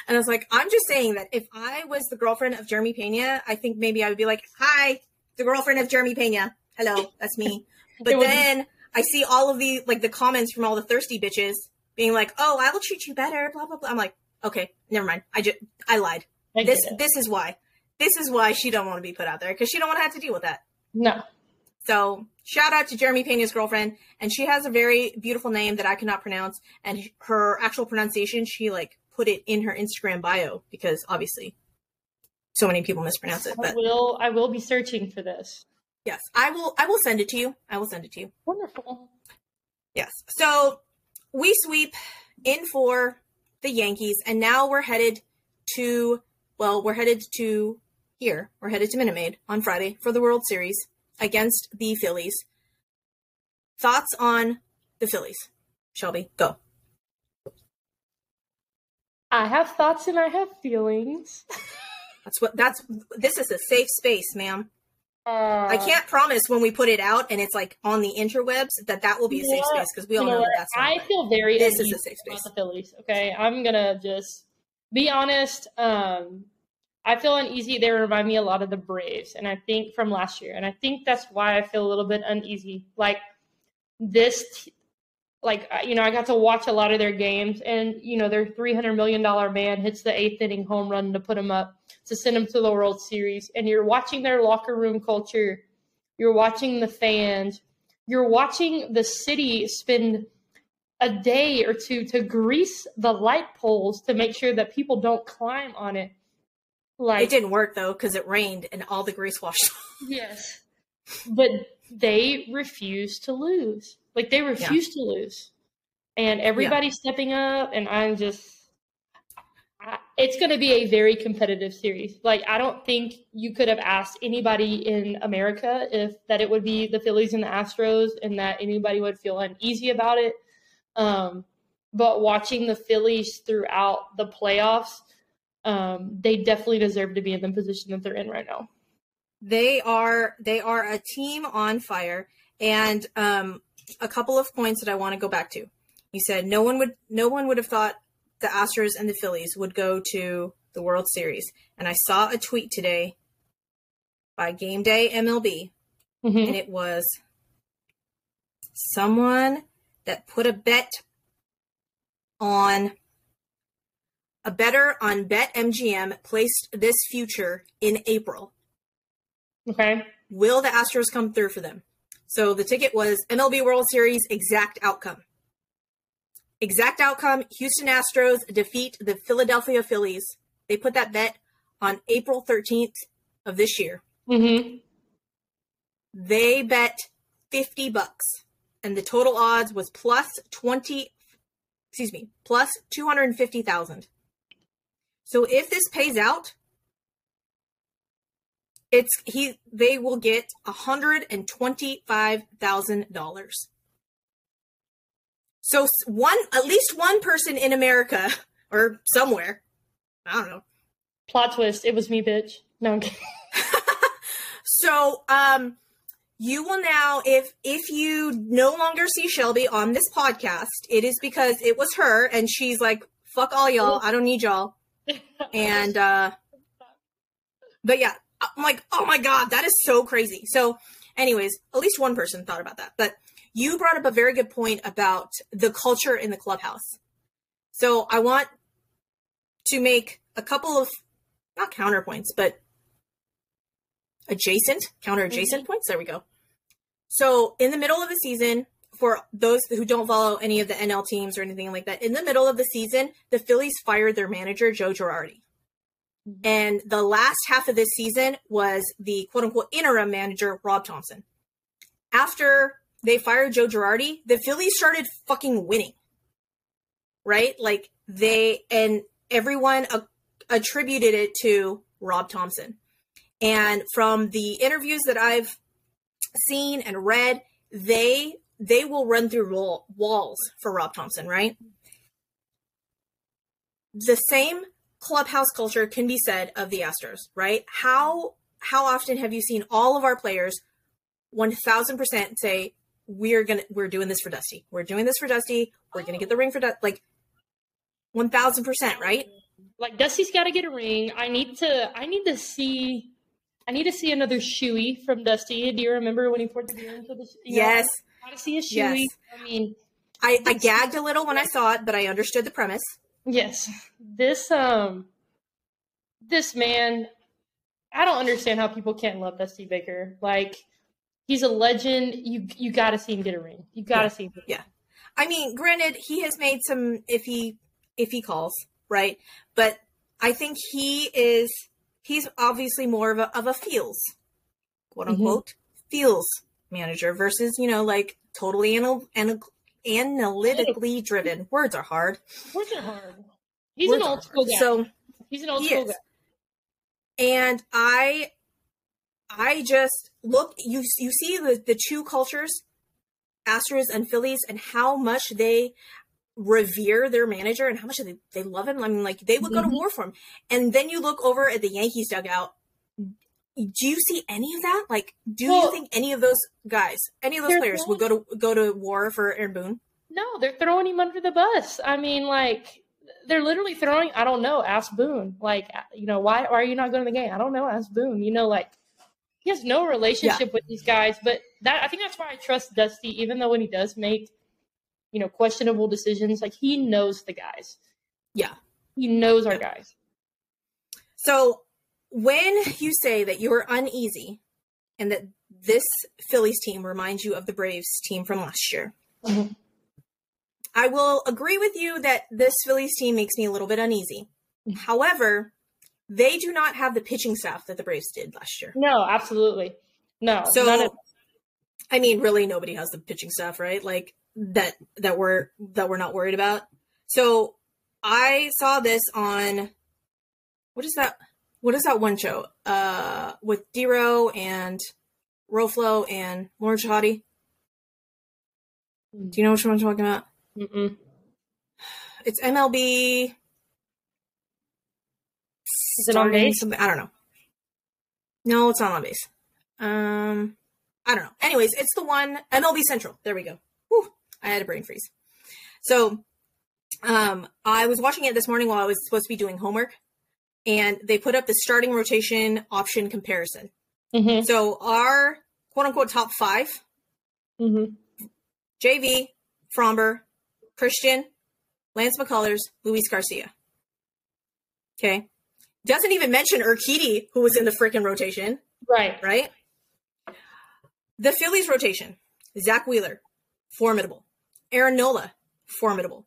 And I was like, "I'm just saying that if I was the girlfriend of Jeremy Pena, I think maybe I would be like, hi, the girlfriend of Jeremy Pena. Hello, that's me." But then I see all of the like the comments from all the thirsty bitches being like, "Oh, I will treat you better." Blah blah blah. I'm like, okay, never mind. I just I lied. I This this is why. This is why she don't want to be put out there because she don't want to have to deal with that. no. So shout out to Jeremy Pena's girlfriend, and she has a very beautiful name that I cannot pronounce, and her actual pronunciation, she like put it in her Instagram bio because obviously, so many people mispronounce it. I will. I will be searching for this. yes, I will. I will send it to you. I will send it to you. Wonderful. Yes. So we sweep in for the Yankees, and now we're headed to well, we're headed to here. We're headed to Minute Maid on Friday for the World Series against the Phillies. Thoughts on the Phillies, Shelby? Go. I have thoughts and I have feelings. That's what. That's this is a safe space, ma'am. Uh, I can't promise when we put it out and it's like on the interwebs that that will be a safe space because we all know know, that that's. I feel very This is a safe space. the Phillies. Okay, I'm gonna just be honest. Um, I feel uneasy. They remind me a lot of the Braves, and I think from last year, and I think that's why I feel a little bit uneasy. Like this, t- like you know, I got to watch a lot of their games, and you know, their 300 million dollar man hits the eighth inning home run to put them up to send them to the World Series, and you're watching their locker room culture. You're watching the fans. You're watching the city spend a day or two to grease the light poles to make sure that people don't climb on it. Like It didn't work though because it rained and all the grease washed. off. yes, but they refuse to lose. Like they refuse to lose, and everybody's stepping up. And I'm just, it's going to be a very competitive series. Like I don't think you could have asked anybody in America if that it would be the Phillies and the Astros, and that anybody would feel uneasy about it. Um, but watching the Phillies throughout the playoffs, um, they definitely deserve to be in the position that they're in right now. They are they are a team on fire, and um, a couple of points that I want to go back to. You said no one would no one would have thought the Astros and the Phillies would go to the World Series, and I saw a tweet today by Game Day MLB, Mhm. and it was someone that put a bet on a better on BetMGM placed this future in April. Okay. Will the Astros come through for them? So the ticket was MLB World Series exact outcome. Exact outcome Houston Astros defeat the Philadelphia Phillies. They put that bet on April 13th of this year. Mm-hmm. They bet 50 bucks and the total odds was plus 20 excuse me, plus 250,000. So if this pays out, it's he they will get $125,000. So one at least one person in America or somewhere, I don't know, Plot twist. It was me, bitch. No, I'm kidding. So, um, you will now, if if you no longer see Shelby on this podcast, it is because it was her, and she's like fuck all y'all. I don't need y'all. And uh but yeah, I'm like, oh my god, that is so crazy. So, anyways, at least one person thought about that. But you brought up a very good point about the culture in the clubhouse. So I want to make a couple of not counterpoints, but adjacent, counter adjacent mm-hmm. points. There we go. So in the middle of the season, for those who don't follow any of the NL teams or anything like that, in the middle of the season, the Phillies fired their manager, Joe Girardi. Mm-hmm. And the last half of this season was the quote unquote interim manager, Rob Thompson. After they fired Joe Girardi, the Phillies started fucking winning. Right? Like they, and everyone a- attributed it to Rob Thompson. And from the interviews that I've seen and read, they they will run through wall, walls for Rob Thompson, right? The same clubhouse culture can be said of the Astros, right? How how often have you seen all of our players 1000% say we're to we're doing this for Dusty. We're doing this for Dusty. We're going to get the ring for Dusty. Like 1000%, right? Like Dusty's got to get a ring. I need to I need to see I need to see another shoey from Dusty. Do you remember when he poured the beer into the? Yes. Got to see a shoey. Yes. I mean, I, I gagged a little when I saw it, but I understood the premise. Yes. This um, this man, I don't understand how people can't love Dusty Baker. Like, he's a legend. You you got to see him get a ring. You got to yeah. see him. yeah. I mean, granted, he has made some if he if he calls right, but I think he is he's obviously more of a, of a feels, quote unquote, mm-hmm. feels manager versus, you know, like totally anal- anal- analytically driven. Words are hard. Words are hard. He's Words an old school guy. So he's an old school is. guy. And I, I just look. You you see the the two cultures, Astros and Phillies, and how much they revere their manager and how much they, they love him. I mean, like they would mm-hmm. go to mm-hmm. war for him. And then you look over at the Yankees dugout. Do you see any of that? Like, do well, you think any of those guys, any of those players, would go to go to war for Aaron Boone? No, they're throwing him under the bus. I mean, like they're literally throwing. I don't know. Ask Boone. Like, you know, why, why are you not going to the game? I don't know. Ask Boone. You know, like he has no relationship yeah. with these guys. But that I think that's why I trust Dusty, even though when he does make you know, questionable decisions. Like he knows the guys. Yeah. He knows our guys. So when you say that you're uneasy and that this Phillies team reminds you of the Braves team from last year, mm-hmm. I will agree with you that this Phillies team makes me a little bit uneasy. Mm-hmm. However, they do not have the pitching staff that the Braves did last year. No, absolutely. No. So, I mean, really, nobody has the pitching staff, right? Like, that that we're that we're not worried about. So I saw this on what is that? What is that one show? Uh, with Dero and Roflo and Lauren Shehadi. Do you know which one I'm talking about? Mm-mm. It's MLB. Is it on base? Something. I don't know. No, it's not on base. Um, I don't know. Anyways, it's the one MLB Central. There we go. Whew. I had a brain freeze. So um, I was watching it this morning while I was supposed to be doing homework, and they put up the starting rotation option comparison. Mm-hmm. So our quote unquote top 5 mm-hmm. JV, Framber, Cristian, Lance McCullers, Luis Garcia. Okay. Doesn't even mention Urquidy, who was in the freaking rotation. Right. Right. The Phillies rotation. Zack Wheeler, formidable. Aaron Nola, formidable.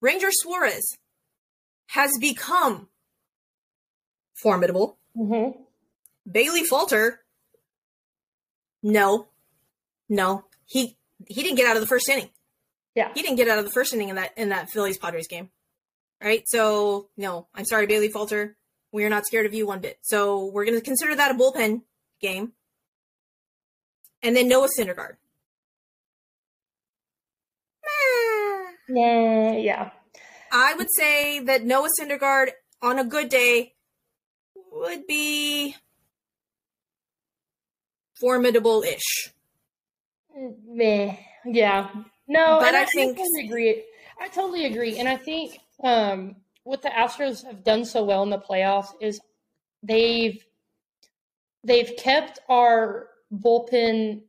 Ranger Suarez has become formidable. Mm-hmm. Bailey Falter, no, no, he he didn't get out of the first inning. Yeah, he didn't get out of the first inning in that in that Phillies Padres game. Right, so no, I'm sorry, Bailey Falter. We are not scared of you one bit. So we're going to consider that a bullpen game. And then Noah Syndergaard. Yeah, yeah. I would say that Noah Syndergaard on a good day would be formidable ish. Meh. Yeah. No, but I, I think I totally agree. I totally agree. And I think um, what the Astros have done so well in the playoffs is they've they've kept our bullpen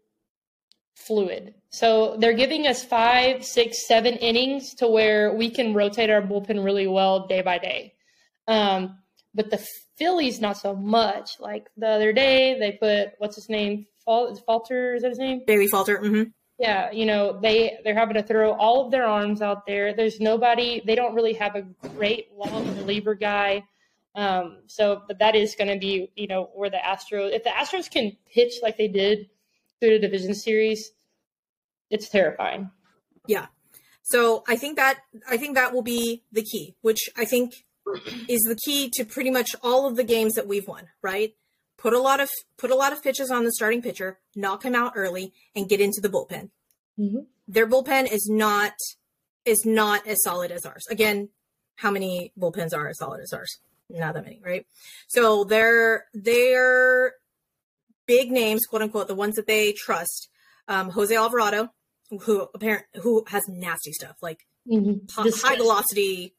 fluid. So they're giving us five, six, seven innings to where we can rotate our bullpen really well day by day. Um, but the Phillies, not so much. Like the other day, they put what's his name? Falter is that his name? Bailey Falter. Mm-hmm. Yeah, you know they they're having to throw all of their arms out there. There's nobody. They don't really have a great long reliever guy. Um, so, but that is going to be you know where the Astros, if the Astros can pitch like they did through the division series, it's terrifying. Yeah. So I think that I think that will be the key, which I think is the key to pretty much all of the games that we've won, right? Put a lot of put a lot of pitches on the starting pitcher, knock him out early, and get into the bullpen. Mm-hmm. Their bullpen is not is not as solid as ours. Again, how many bullpens are as solid as ours? Not that many, right? So they're they're big names, quote unquote, the ones that they trust. Um, Jose Alvarado, who apparent who has nasty stuff like mm-hmm. high velocity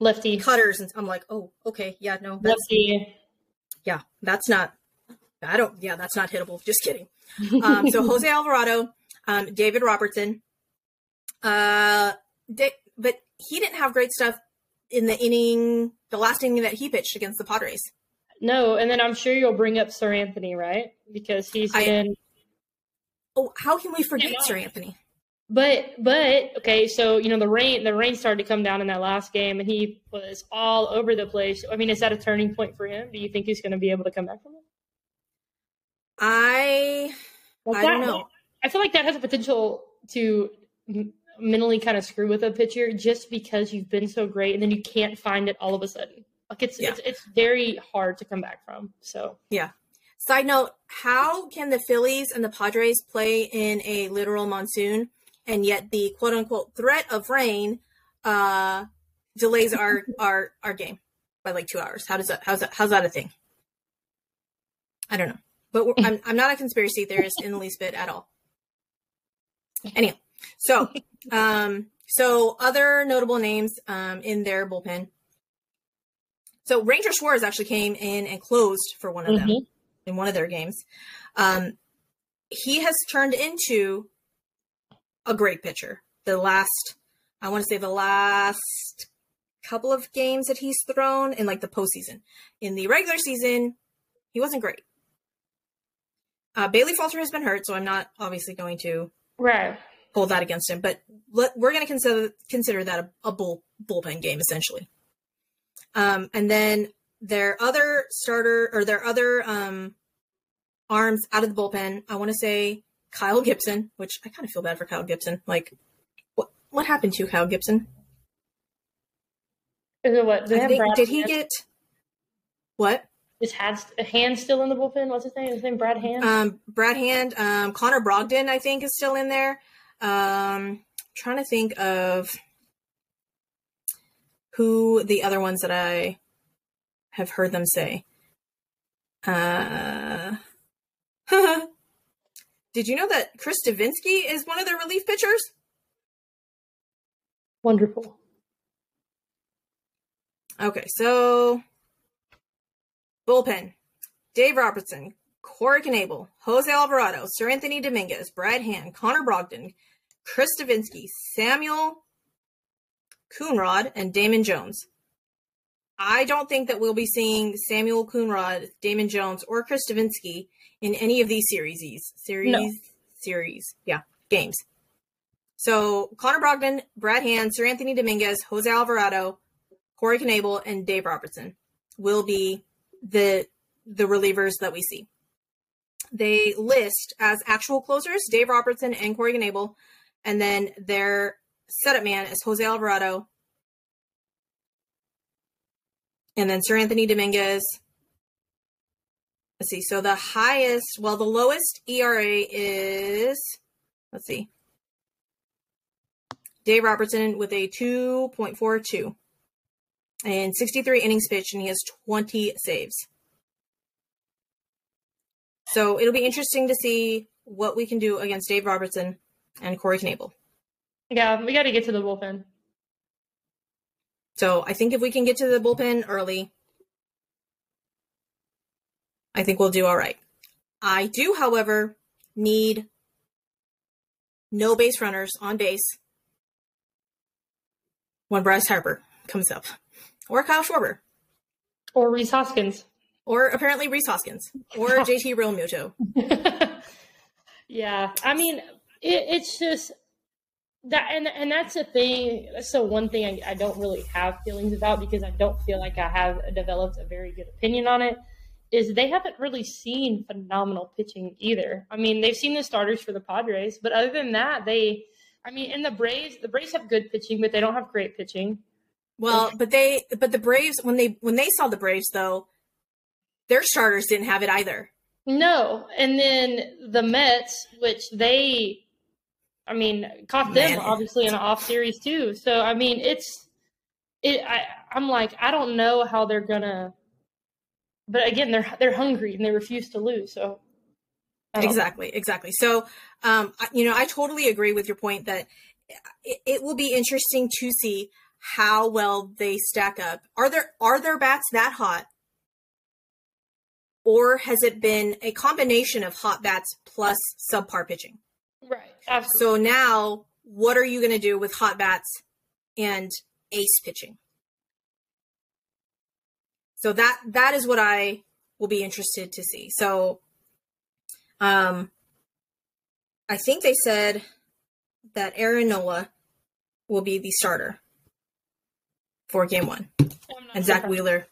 lefty cutters, and I'm like, oh, okay, yeah, no, that's, lefty. Yeah, that's not. I don't. Yeah, that's not hittable. Just kidding. Um, so Jose Alvarado, um, David Robertson, uh, but he didn't have great stuff in the inning, the last inning that he pitched against the Padres. No, and then I'm sure you'll bring up Seranthony, right? Because he's I, been. Oh, how can we forget Seranthony? But but okay, so you know the rain the rain started to come down in that last game, and he was all over the place. I mean, is that a turning point for him? Do you think he's going to be able to come back from it? I I don't know. I feel like that has a potential to mentally kind of screw with a pitcher just because you've been so great, and then you can't find it all of a sudden. Like it's yeah. it's it's very hard to come back from. So yeah. Side note: How can the Phillies and the Padres play in a literal monsoon? And yet the quote unquote threat of rain uh, delays our our our game by like two hours. How does that? How's that? How's that a thing? I don't know, but I'm I'm not a conspiracy theorist in the least bit at all. Anyhow, so um, so other notable names um, in their bullpen. So Ranger Schwartz actually came in and closed for one of them mm-hmm. in one of their games. Um, he has turned into a great pitcher. The last, I want to say the last couple of games that he's thrown in like the postseason. In the regular season, he wasn't great. Uh, Bailey Falter has been hurt, so I'm not obviously going to right. hold that against him. But let, we're going to consider consider that a, a bull bullpen game essentially. Um, and then their other starter or their other um, arms out of the bullpen, I want to say Kyle Gibson, which I kind of feel bad for Kyle Gibson. Like, what what happened to Kyle Gibson? Is it what? Did, think, did he get what? Is Hand, Hand still in the bullpen? What's his name? His name Brad Hand. Um, Brad Hand. Um, Connor Brogdon, I think, is still in there. Um, trying to think of who the other ones that I have heard them say. Uh, Did you know that Chris Devenski is one of their relief pitchers? Wonderful. Okay, so bullpen: Dave Robertson, Corey Knebel, Jose Alvarado, Seranthony Dominguez, Brad Hand, Connor Brogdon, Chris Devenski, Samuel Coonrod, and Damon Jones. I don't think that we'll be seeing Samuel Coonrod, Damon Jones, or Chris Devenski in any of these series. Series, no. series, yeah, games. So Connor Brogdon, Brad Hand, Seranthony Dominguez, Jose Alvarado, Corey Knebel, and Dave Robertson will be the the relievers that we see. They list as actual closers Dave Robertson and Corey Knebel, and then their setup man is Jose Alvarado, and then Seranthony Dominguez, Let's see. So the highest, well, the lowest ERA is, let's see, Dave Robertson with a 2.42 and 63 innings pitched, and he has 20 saves. So it'll be interesting to see what we can do against Dave Robertson and Corey Knebel. Yeah, we got to get to the bullpen. So I think if we can get to the bullpen early, I think we'll do all right. I do, however, need no base runners on base when Bryce Harper comes up, or Kyle Schwarber, or Rhys Hoskins, or apparently Rhys Hoskins, or JT Realmuto. yeah, I mean, it, it's just that, and and that's the thing. That's the one thing I, I don't really have feelings about because I don't feel like I have developed a very good opinion on it is they haven't really seen phenomenal pitching either. I mean, they've seen the starters for the Padres, but other than that, they I mean, in the Braves, the Braves have good pitching, but they don't have great pitching. Well, but they but the Braves when they when they saw the Braves though, their starters didn't have it either. No, and then the Mets, which they, I mean, caught them Man. obviously in an off series too. So I mean, it's it. I I'm like I don't know how they're gonna but again, they're they're hungry and they refuse to lose. So exactly, exactly. So, um, you know, I totally agree with your point that it, it will be interesting to see how well they stack up. Are there are their bats that hot, or has it been a combination of hot bats plus subpar pitching? Right. Absolutely. So now, what are you going to do with hot bats and ace pitching? So that that is what I will be interested to see. So um I think they said that Aaron Nola will be the starter for game one. And Zack Wheeler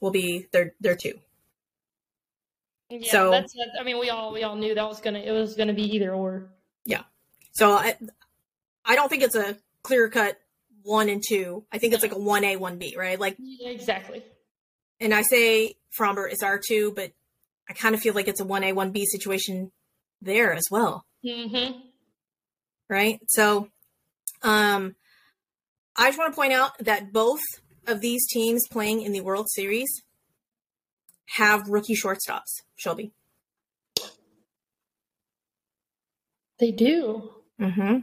will be their their two. Yeah, so that's, I mean we all we all knew that was gonna it was gonna be either or. Yeah. So I I don't think it's a clear cut one and two. I think it's like a one A, one B, right? Like yeah, exactly and I say Framber is R2, but I kind of feel like it's a 1A, 1B situation there as well. Mm-hmm. Right? So, um, I just want to point out that both of these teams playing in the World Series have rookie shortstops, Shelby. They do. Mm-hmm.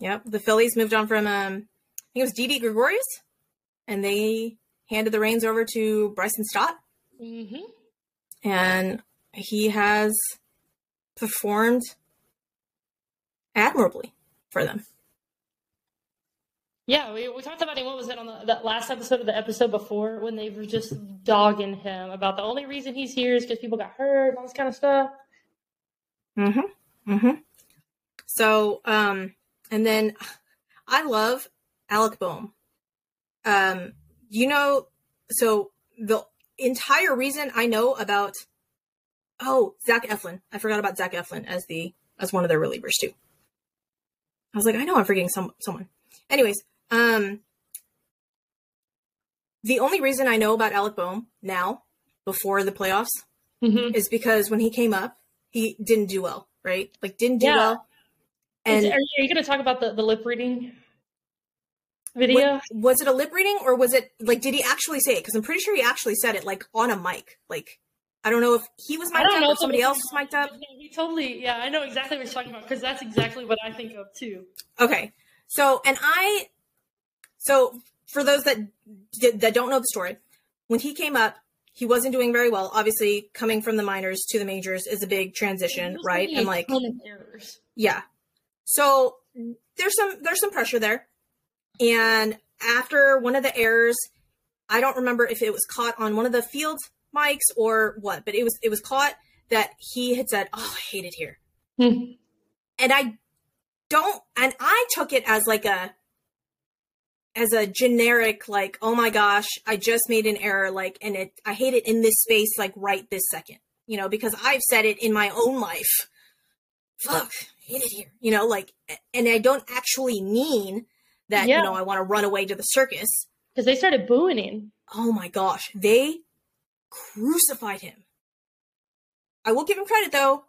Yep. The Phillies moved on from, um, I think it was Didi Gregorius, and they handed the reins over to Bryson Stott. Mm-hmm. And he has performed admirably for them. Yeah, we, we talked about him. What was it on the, that last episode of the episode before when they were just dogging him about the only reason he's here is because people got hurt and all this kind of stuff. Mm-hmm. Mm-hmm. So, um, and then I love Alec Bohm. Um, you know, so the entire reason I know about oh Zach Eflin, I forgot about Zach Eflin as the as one of their relievers too. I was like, I know I'm forgetting some someone. Anyways, um, the only reason I know about Alec Bohm now, before the playoffs, mm-hmm. is because when he came up, he didn't do well, right? Like didn't do yeah. well. And is, are you, you going to talk about the, the lip reading? Video? What, was it a lip reading or was it like did he actually say it? Because I'm pretty sure he actually said it like on a mic. Like I don't know if he was mic'd up or somebody else was mic'd up. He totally, yeah, I know exactly what you're talking about because that's exactly what I think of too. Okay, so and I, so for those that that don't know the story, when he came up, he wasn't doing very well. Obviously, coming from the minors to the majors is a big transition, right? And like, yeah. So there's some there's some pressure there. And after one of the errors, I don't remember if it was caught on one of the field mics or what, but it was it was caught that he had said, "Oh, I hate it here," mm-hmm. and I don't, and I took it as like a as a generic like, "Oh my gosh, I just made an error," like, and it I hate it in this space, like right this second, you know, because I've said it in my own life. Fuck, I hate it here, you know, like, and I don't actually mean that yeah. you know I want to run away to the circus because they started booing him. Oh my gosh, they crucified him. I will give him credit though,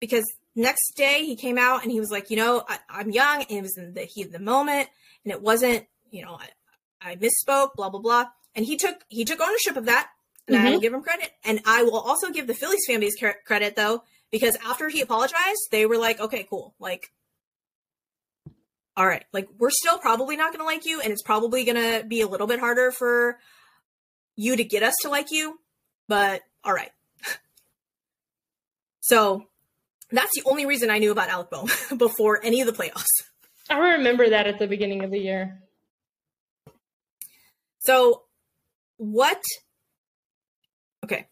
because next day he came out and he was like, you know, I, am young and it was in the heat of the moment and it wasn't, you know, I, I misspoke, blah blah blah, and he took he took ownership of that, and mm-hmm. I will give him credit. And I will also give the Phillies fan base credit though, because after he apologized, they were like, okay, cool, like all right, like we're still probably not going to like you, and it's probably going to be a little bit harder for you to get us to like you, but all right. so that's the only reason I knew about Alec Bohm before any of the playoffs. I remember that at the beginning of the year. So, what? Okay,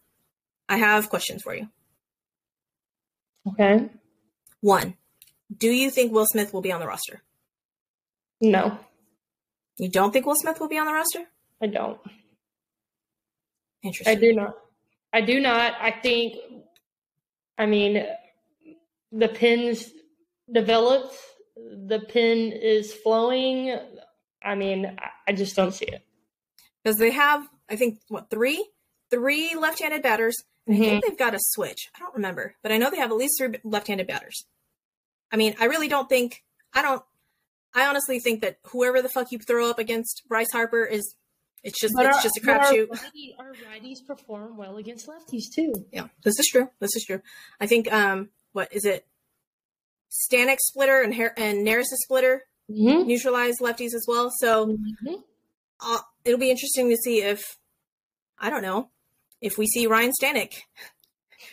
I have questions for you. Okay. One, do you think Will Smith will be on the roster? No. You don't think Will Smith will be on the roster? I don't. Interesting. I do not. I do not. I think, I mean, the pins developed, the pin is flowing. I mean, I just don't see it. Because they have, I think, what, three? Three left handed batters. And mm-hmm. I think they've got a switch. I don't remember, but I know they have at least three left handed batters. I mean, I really don't think, I don't, I honestly think that whoever the fuck you throw up against Bryce Harper is it's just but it's our, just a crapshoot. Our, our righties perform well against lefties too. Yeah, this is true. This is true. I think um what is it? Stanek splitter and Her- and Neris splitter mm-hmm. neutralize lefties as well. So mm-hmm. uh, it'll be interesting to see if I don't know if we see Ryan Stanek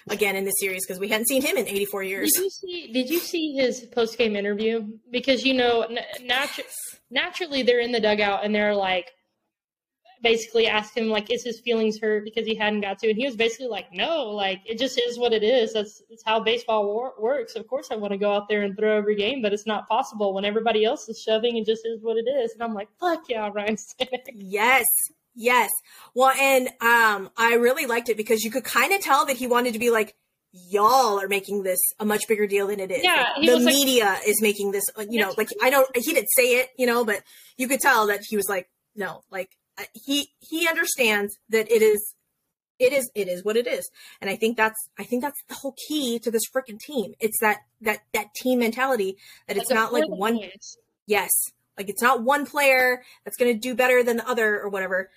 again in this series because we hadn't seen him in 84 years. Did you see? Did you see his post game interview? Because you know, natu- naturally they're in the dugout and they're like basically asked him like, "Is his feelings hurt because he hadn't got to?" And he was basically like, "No, like it just is what it is. That's, that's how baseball wor- works. Of course, I want to go out there and throw every game, but it's not possible when everybody else is shoving. It just is what it is." And I'm like, "Fuck yeah, Ryan Yes, yes. Well, and um, I really liked it because you could kind of tell that he wanted to be like. Y'all are making this a much bigger deal than it is. Yeah, like, the media like, is making this. You know, like I don't. He didn't say it, you know, but you could tell that he was like, no, like he he understands that it is it is it is what it is and i think that's i think that's the whole key to this freaking team it's that that that team mentality that it's not like one yes like it's not one player that's going to do better than the other or whatever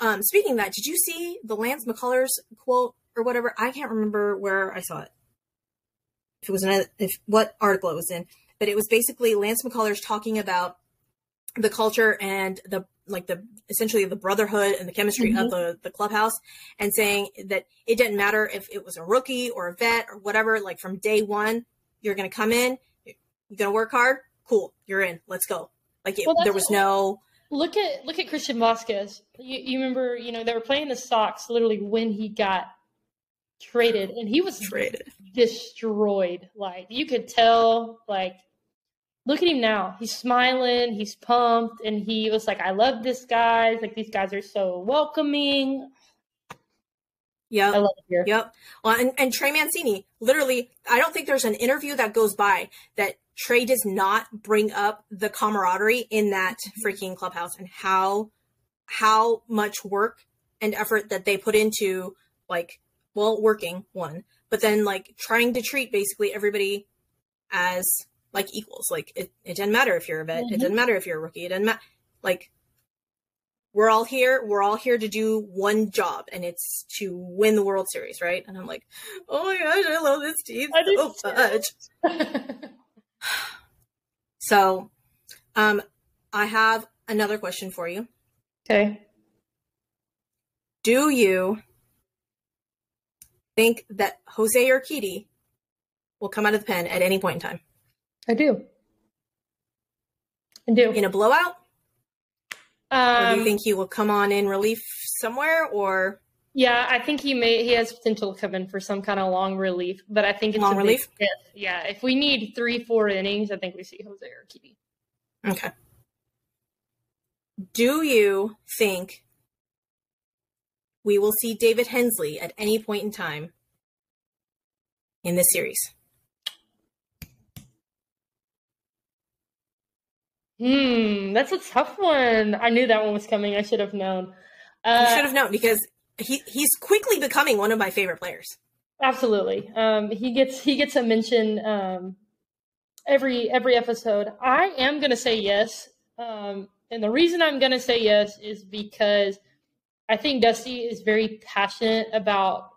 um speaking of that did you see the lance mccullers quote or whatever? I can't remember where i saw it. If it was in if what article it was in. But it was basically lance mccullers talking about the culture and the like the essentially the brotherhood and the chemistry mm-hmm. of the the clubhouse and saying that it didn't matter if it was a rookie or a vet or whatever like from day one you're going to come in you're going to work hard cool you're in let's go. Like it, well, there was no look at look at christian vázquez you, you remember you know they were playing the sox literally when he got traded and he was traded destroyed like you could tell like look at him now. He's smiling, he's pumped, and he was like, I love this guys. Like these guys are so welcoming. Yeah. I love it here. Yep. Well, and, and Trey Mancini, literally, I don't think there's an interview that goes by that Trey does not bring up the camaraderie in that freaking clubhouse and how how much work and effort that they put into like well working one but then like trying to treat basically everybody as like equals. Like it, it doesn't matter if you're a vet. Mm-hmm. It doesn't matter if you're a rookie. It doesn't matter. Like we're all here. We're all here to do one job, and it's to win the World Series, right? And I'm like, oh my gosh, I love this team so much. so, um, I have another question for you. Okay. Do you think that Jose Urquidy will come out of the pen at any point in time? I do. I do. In a blowout? Um, or do you um, think he will come on in relief somewhere or yeah, I think he may he has potential to come in for some kind of long relief, but I think it's long relief. If. Yeah, if we need three, four innings, I think we see Jose Urquidy. Okay. Do you think we will see David Hensley at any point in time in this series? Hmm, that's a tough one. I knew that one was coming. I should have known. Uh, you should have known because he he's quickly becoming one of my favorite players. Absolutely. Um, he gets he gets a mention um, every every episode. I am gonna say yes, um, and the reason I'm gonna say yes is because I think Dusty is very passionate about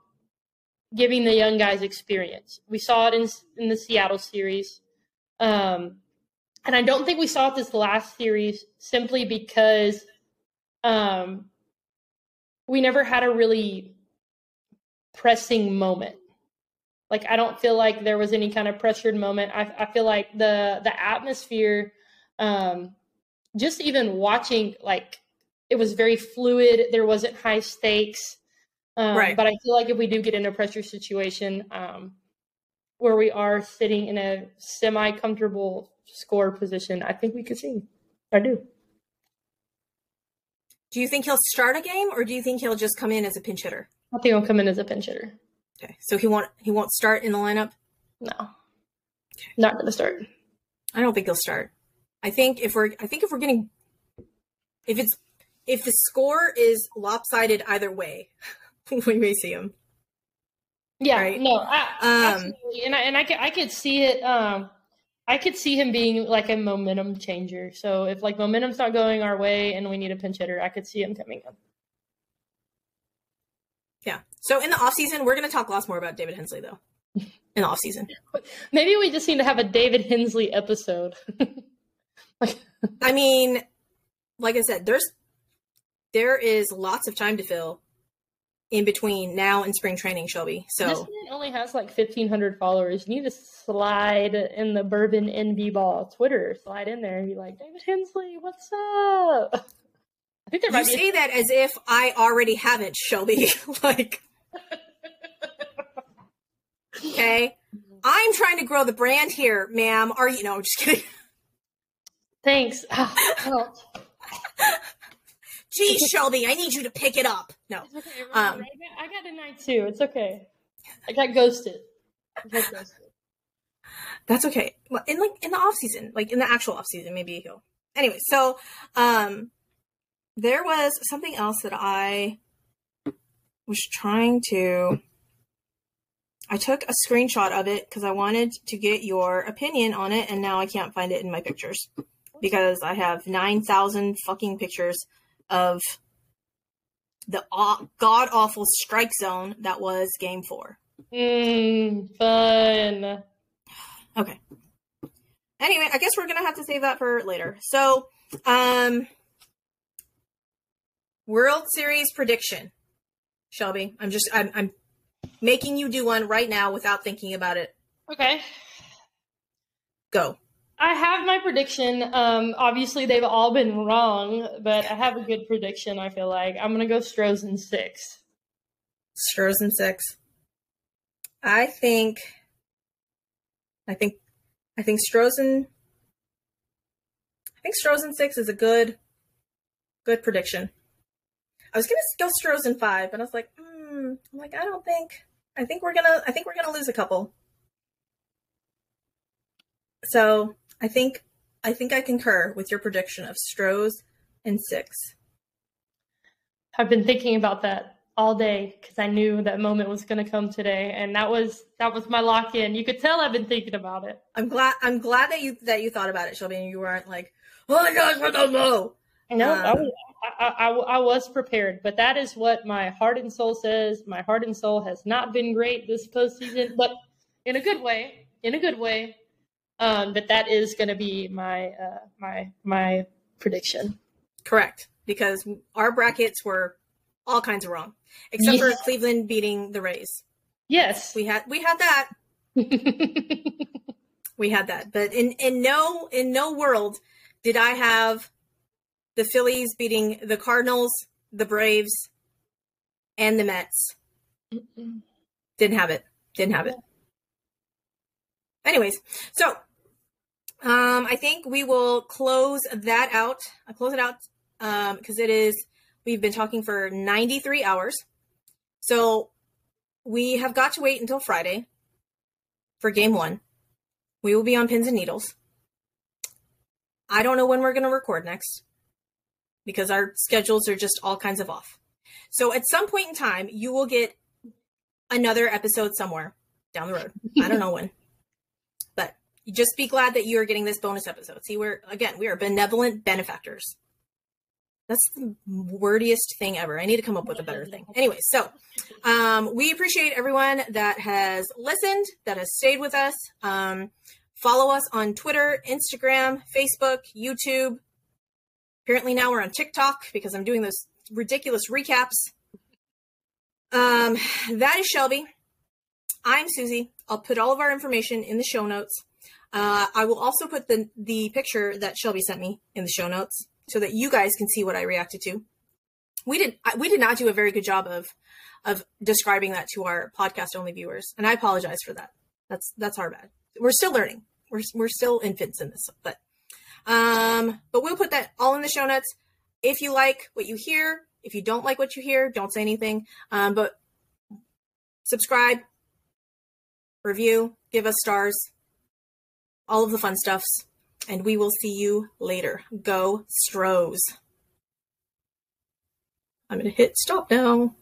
giving the young guys experience. We saw it in in the Seattle series. Um, and I don't think we saw it this last series simply because um, we never had a really pressing moment. Like I don't feel like there was any kind of pressured moment. I, I feel like the the atmosphere, um, just even watching, like it was very fluid. There wasn't high stakes. Um, right. But I feel like if we do get in a pressure situation um, where we are sitting in a semi comfortable score position, I think we could see. I do. Do you think he'll start a game, or do you think he'll just come in as a pinch hitter? I think he'll come in as a pinch hitter. Okay, so he won't he won't start in the lineup. No, okay. not going to start. I don't think he'll start. I think if we're I think if we're getting if it's if the score is lopsided either way, we may see him. Yeah, right? no, I, um, absolutely, and I and I could I could see it. Um, I could see him being like a momentum changer. So if like momentum's not going our way and we need a pinch hitter, I could see him coming in. Yeah. So in the off season, we're going to talk lots more about David Hensley though. In the off season, maybe we just need to have a David Hensley episode. I mean, like I said, there's there is lots of time to fill in between now and spring training, Shelby. So this only has like fifteen hundred followers. You need to slide in the Bourbon NB Ball Twitter, slide in there and be like, David Hensley, what's up? I think there might you say a- that as if I already have it, Shelby. like, okay, I'm trying to grow the brand here, ma'am. Are you? No, just kidding. Thanks. Oh, Geez, Shelby, I need you to pick it up. No. Okay, um, I, got, a night too. It's okay. I got ghosted. I got ghosted. That's okay. In like in the off season, like in the actual off season, maybe he'll. Anyway, so um, there was something else that I was trying to. I took a screenshot of it because I wanted to get your opinion on it, and now I can't find it in my pictures because I have nine thousand fucking pictures of the god awful strike zone that was game four. Mm, fun. Okay. Anyway, I guess we're gonna have to save that for later. So, um, World Series prediction, Shelby. I'm just I'm I'm making you do one right now without thinking about it. Okay. Go. I have my prediction. Um, obviously, they've all been wrong, but I have a good prediction. I feel like I'm gonna go Stros in six. Stros in six. I think. I think. I think Stros in. I think Stros in six is a good, good prediction. I was gonna go Strozen five, but I was like, hmm. I'm like, I don't think. I think we're gonna. I think we're gonna lose a couple. So I think I think I concur with your prediction of Stros and six. I've been thinking about that all day because I knew that moment was going to come today, and that was that was my lock in. You could tell I've been thinking about it. I'm glad I'm glad that you that you thought about it, Shelby, and you weren't like, oh my gosh, I don't know. No, um, I, I, I, I was prepared, but that is what my heart and soul says. My heart and soul has not been great this postseason, but in a good way. In a good way um, but that is going to be my uh, my my prediction. Correct, because our brackets were all kinds of wrong, except yeah. for Cleveland beating the Rays. Yes, we had we had that. we had that, but in in no in no world did I have the Phillies beating the Cardinals, the Braves, and the Mets. Mm-mm. Didn't have it. Didn't have it. Anyways, so um, I think we will close that out. I'll close it out because um, it is, we've been talking for 93 hours. So we have got to wait until Friday for game one. We will be on pins and needles. I don't know when we're going to record next because our schedules are just all kinds of off. So at some point in time, you will get another episode somewhere down the road. I don't know when just be glad that you are getting this bonus episode. See, we're again, we are benevolent benefactors. That's the wordiest thing ever. I need to come up with a better thing. Anyway, so um, we appreciate everyone that has listened, that has stayed with us. Um, Follow us on Twitter, Instagram, Facebook, YouTube. Apparently now we're on TikTok because I'm doing those ridiculous recaps. Um, that is Shelby. I'm Suzy. I'll put all of our information in the show notes. Uh, I will also put the the picture that Shelby sent me in the show notes so that you guys can see what I reacted to. We did we did not do a very good job of of describing that to our podcast only viewers, and I apologize for that. That's that's our bad. We're still learning. We're we're still infants in this, but um, but we'll put that all in the show notes. If you like what you hear, if you don't like what you hear, don't say anything. Um, but subscribe, review, give us stars, all of the fun stuffs, and we will see you later. Go Stros. I'm going to hit stop now.